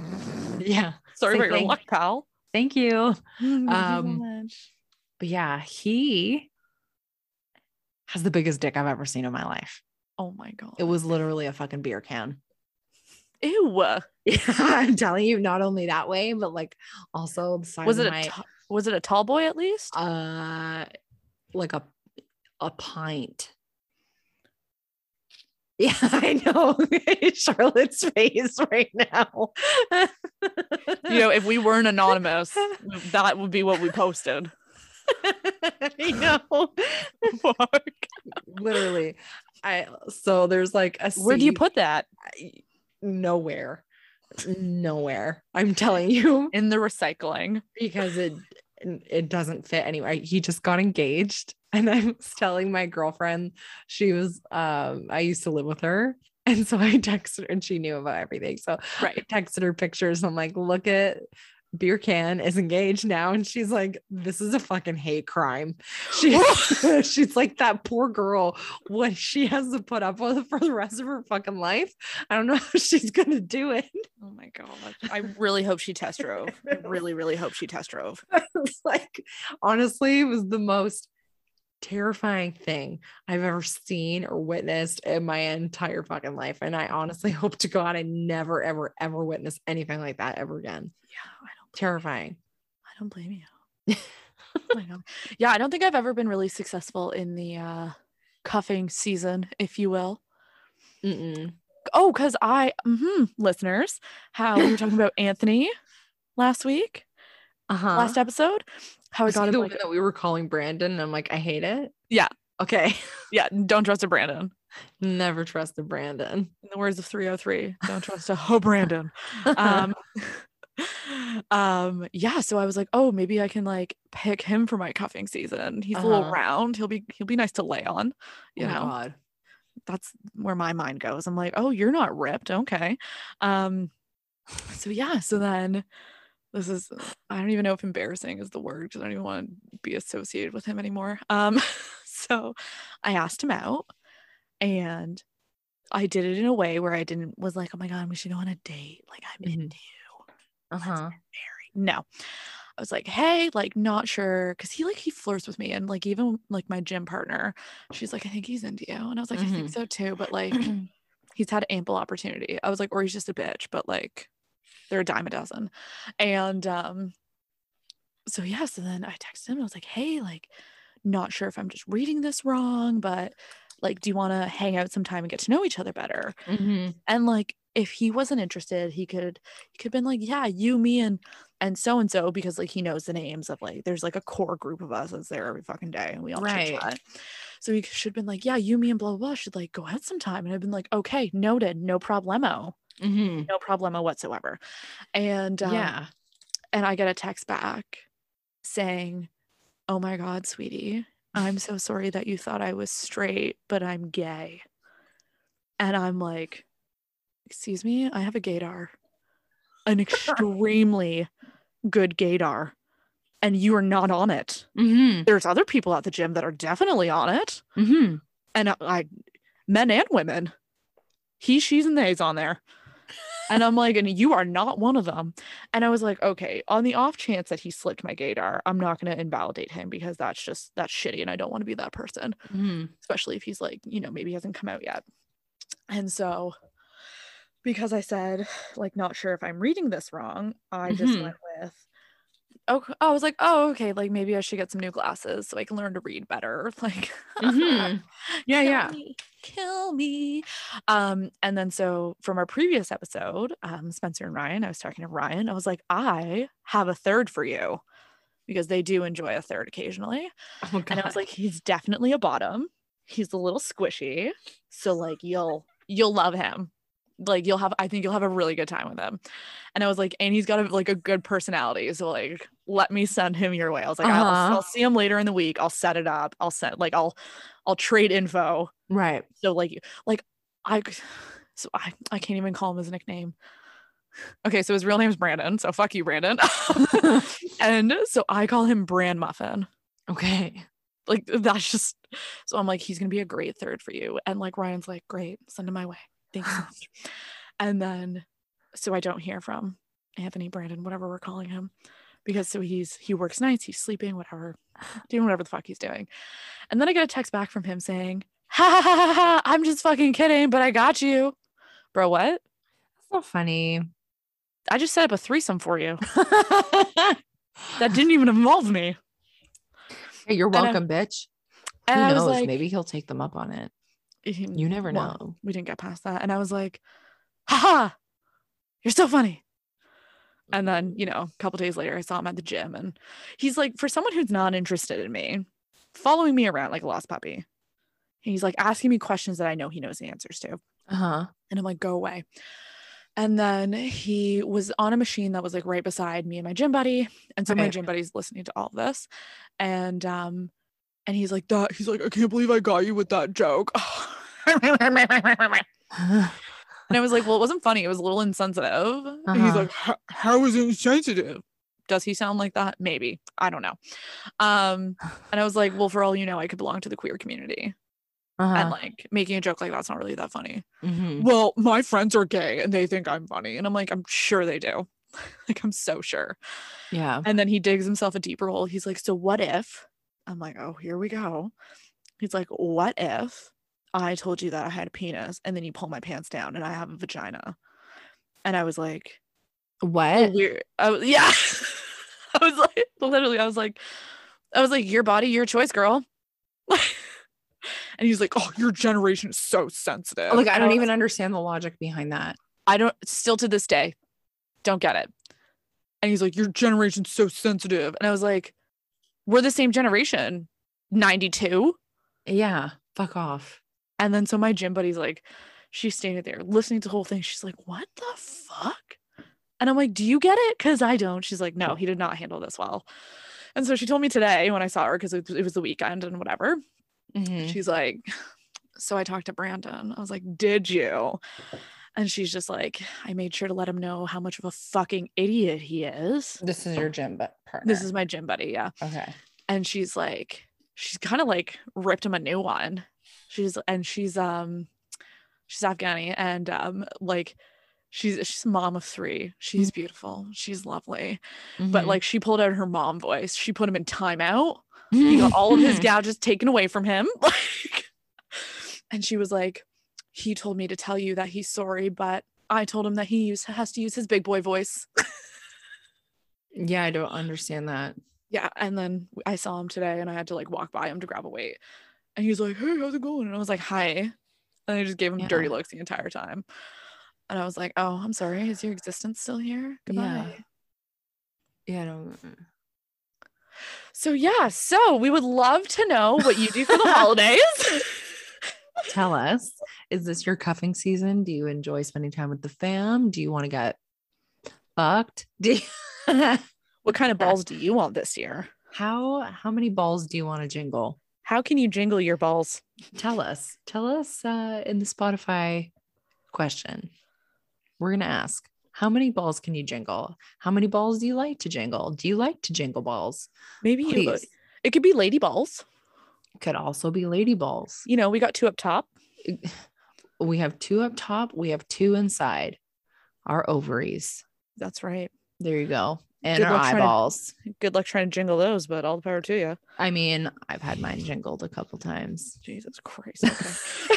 B: yeah.
C: sorry
B: Say
C: about your luck, pal.
B: Thank you.
C: Thank you so
B: Um,
C: much.
B: But yeah, he has the biggest dick I've ever seen in my life.
C: Oh my god.
B: It was literally a fucking beer can. *laughs*
C: Ew.
B: Yeah, I'm telling you, not only that way, but like also the size
C: Was it
B: of
C: a
B: my
C: t- was it a tall boy at least?
B: uh like a a pint. *laughs* Yeah, I know. *laughs* Charlotte's face right now.
C: you know, if we weren't anonymous, that would be what we posted. *laughs*
B: I know. *laughs* Literally. I so there's like a
C: Where do you put that?
B: nowhere. Nowhere. I'm telling you
C: In the recycling.
B: because it it doesn't fit anywhere. He just got engaged and I was telling my girlfriend she was um I used to live with her and so I *laughs* texted her and she knew about everything. So
C: Right.
B: I texted her pictures. I'm like, look at beer can is engaged now. And she's like, this is a fucking hate crime. *laughs* She, *laughs* she's like, that poor girl, what she has to put up with for the rest of her fucking life. I don't know *laughs* how she's to do it.
C: Oh my god. I really hope she test drove. I really, really hope she test drove.
B: Like, honestly, it was the most terrifying thing I've ever seen or witnessed in my entire fucking life. And I honestly hope to God I never, ever, ever witness anything like that ever again.
C: Yeah, I don't
B: Terrifying.
C: I don't blame you. I. *laughs* Yeah, I don't think I've ever been really successful in the uh cuffing season, if you will.
B: Mm-mm.
C: Oh, because I mm-hmm, listeners, how we were talking about *laughs* Anthony last week,
B: Uh-huh.
C: last episode. How I got him
B: the
C: like
B: one that we were calling Brandon. And I'm like, I hate it.
C: Yeah.
B: Okay.
C: yeah, don't trust a Brandon. *laughs*
B: Never trusted Brandon.
C: In the words of 3OH!3, don't trust a ho Brandon. um *laughs* um yeah so i was like oh maybe i can like pick him for my cuffing season. He's a little
B: Uh-huh.
C: round. He'll be he'll be nice to lay on you
B: Oh
C: know?
B: God.
C: that's where my mind goes. I'm like oh you're not ripped. Okay. Um so yeah so then this is i don't even know if embarrassing is the word because i don't even want to be associated with him anymore. Um *laughs* so i asked him out and i did it in a way where i didn't was like oh my god we should go on a date. Like i'm
B: Mhm.
C: into you
B: Uh-huh.
C: married. No. I was like, hey, like not sure. Cause he like he flirts with me. And like even like my gym partner, she's like, I think he's into you. And I was like, I think
B: Mhm.
C: so too. But like *clears throat* he's had ample opportunity. I was like, or he's just a bitch, but like they're a dime a dozen. And um, so yeah, so then I texted him and I was like, hey, like, not sure if I'm just reading this wrong, but like, do you want to hang out sometime and get to know each other better?
B: Mhm.
C: and like if he wasn't interested he could he could have been like yeah you me and and so and so because like he knows the names of like there's like a core group of us that's there every fucking day and we all
B: Right.
C: chat so he should have been like yeah you me and blah blah blah should like go out sometime and i've been like okay noted no problemo
B: Mhm.
C: no problemo whatsoever and um,
B: Yeah.
C: and i get a text back saying oh my god sweetie i'm so sorry that you thought i was straight but i'm gay and i'm like excuse me i have a gaydar. An *laughs* extremely good gaydar. And you are not on it.
B: Mm-hmm.
C: there's other people at the gym that are definitely on it.
B: Mm-hmm.
C: and I, I men and women he she's and they's on there. And i'm like and you are not one of them. And i was like okay on the off chance that he slipped my gaydar i'm not going to invalidate him because that's just that's shitty and i don't want to be that person.
B: Mm-hmm.
C: especially if he's like you know maybe he hasn't come out yet. And so because i said *sighs* like not sure if i'm reading this wrong i just
B: Mhm.
C: went with oh i was like oh okay like maybe i should get some new glasses so i can learn to read better *laughs* like
B: Mhm. *laughs* Yeah,
C: kill
B: yeah.
C: me, kill me um and then so from our previous episode um spencer and ryan i was talking to ryan i was like i have a third for you because they do enjoy a third occasionally
B: Oh
C: and I was like, he's definitely a bottom. He's a little squishy. So like you'll you'll love him. Like you'll have I think you'll have a really good time with him. And I was like, and he's got a, like a good personality. So like let me send him your way. I was like, I'll,
B: Uh-huh.
C: I'll see him later in the week. I'll set it up. I'll set like I'll I'll trade info.
B: right.
C: So like like I so I I can't even call him his nickname. Okay, so his real name is Brandon. So fuck you, Brandon. *laughs* *laughs* and so I call him brand Muffin
B: okay.
C: like that's just so i'm like he's gonna be a great third for you and like ryan's like great send him my way thank you so much *sighs* and then so i don't hear from anthony brandon whatever we're calling him because so he's he works nights he's sleeping whatever doing whatever the fuck he's doing and then i get a text back from him saying ha ha ha ha, ha i'm just fucking kidding but i got you bro what That's
B: so funny.
C: I just set up a threesome for you. *laughs* That didn't even involve me.
B: Hey, you're
C: I-
B: welcome, bitch. Who
C: I
B: knows?
C: like,
B: Maybe he'll take them up on it. You never
C: well,
B: know.
C: we didn't get past that. And I was like, haha, you're so funny. And then, you know, a couple days later, I saw him at the gym and he's like, for someone who's not interested in me, following me around like a lost puppy. He's like asking me questions that I know he knows the answers to.
B: Uh huh.
C: And I'm like, go away. And then he was on a machine that was like right beside me and my gym buddy. And so my gym buddy's listening to all this. And um, and he's like, that he's like, I can't believe I got you with that joke. *laughs* And I was like, well, it wasn't funny. It was a little insensitive. And he's
B: Uh-huh.
C: like, "How- is it insensitive? Does he sound like that? Maybe. I don't know. Um, and I was like, well, for all you know, I could belong to the queer community. And
B: uh-huh.
C: like making a joke like that's not really that funny.
B: Mhm.
C: Well, my friends are gay and they think I'm funny. And I'm like, I'm sure they do. *laughs* like, I'm so sure.
B: Yeah.
C: And then he digs himself a deeper hole. He's like, so what if? I'm like, oh, here we go. He's like, what if I told you that I had a penis and then you pull my pants down and I have a vagina? And I was like,
B: oh,
C: What? I was, yeah. *laughs* I was like, literally, I was like, I was like, your body, your choice, girl. *laughs* and he's like, oh, your generation is so sensitive.
B: Like, I don't
C: was-
B: even understand the logic behind that.
C: I don't, still to this day, don't get it. And he's like, your generation's so sensitive. And I was like, we're the same generation, 92.
B: Yeah. Fuck off.
C: And then so my gym buddy's like, she's standing there listening to the whole thing. She's like, what the fuck? And I'm like, do you get it? Because I don't. She's like, no, he did not handle this well. And so she told me today when I saw her, because it, it was the weekend and whatever,
B: Mhm.
C: she's like, so I talked to Brandon. I was like, did you? And she's just like, I made sure to let him know how much of a fucking idiot he is.
B: This is your gym but partner.
C: This is my gym buddy. Yeah.
B: okay.
C: and she's like she's kind of like ripped him a new one she's and she's um she's afghani and um like she's she's mom of three she's beautiful she's lovely but
B: Mhm.
C: like she pulled out her mom voice she put him in timeout he got all of his *laughs* gadgets taken away from him *laughs* like and she was like he told me to tell you that he's sorry but i told him that he use, has to use his big boy voice *laughs*
B: yeah, I don't understand that.
C: Yeah. And then I saw him today and I had to like walk by him to grab a weight. And he was like, Hey, how's it going? And I was like, Hi. And I just gave him dirty looks the entire time. And I was like, Oh, I'm sorry. Is your existence still here? Goodbye.
B: Yeah. Yeah, I don't.
C: So, yeah. So we would love to know what you do for the holidays. *laughs*
B: Tell us, is this your cuffing season? Do you enjoy spending time with the fam? Do you want to get fucked? *laughs* Do you-
C: what kind of balls do you want this year?
B: how how many balls do you want to jingle?
C: How can you jingle your balls?
B: Tell us. Tell us uh, in the Spotify question. We're gonna ask. How many balls can you jingle? How many balls do you like to jingle? Do you like to jingle balls?
C: Maybe you, it could be lady balls.
B: Could also be lady balls.
C: You know, we got two up top. *sighs*
B: We have two up top, we have two inside our ovaries.
C: That's right.
B: There you go. And
C: Good
B: our
C: trying to-
B: eyeballs.
C: Good luck trying to jingle those, but all the power to you.
B: I mean, I've had mine jingled a couple times.
C: Jesus Christ. Okay.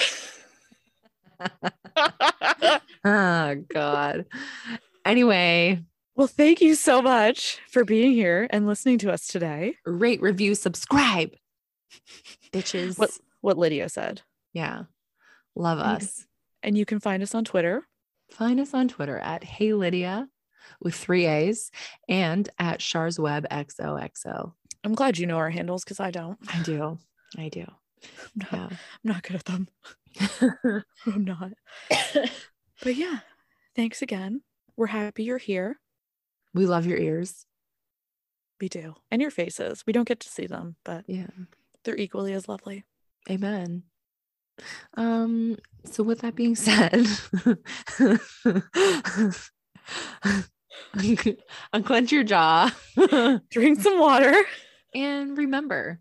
C: *laughs* *laughs*
B: Oh God. Anyway,
C: well, thank you so much for being here and listening to us today.
B: rate, review, subscribe. Bitches.
C: What what Lydia said.
B: Yeah. Love us.
C: And you can find us on Twitter.
B: Find us on Twitter at Hey Lydia with three A's and at Shars Web XOXO.
C: I'm glad you know our handles because I don't.
B: I do. I do.
C: I'm not,
B: Yeah.
C: I'm not good at them. *laughs* I'm not. *laughs* But yeah, thanks again. We're happy you're here.
B: we love your ears.
C: We do. And your faces. We don't get to see them, but
B: Yeah.
C: They're equally as lovely.
B: Amen. Um, so with that being said, *laughs* unclench your jaw
C: Drink some water.
B: and remember,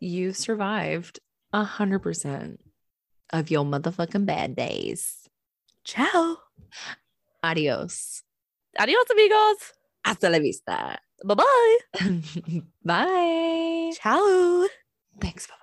B: you survived a hundred percent of your motherfucking bad days.
C: Ciao.
B: Adios.
C: Adios, amigos.
B: Hasta la vista.
C: Bye bye. *laughs*
B: Bye.
C: Ciao.
B: Thanks. Bye.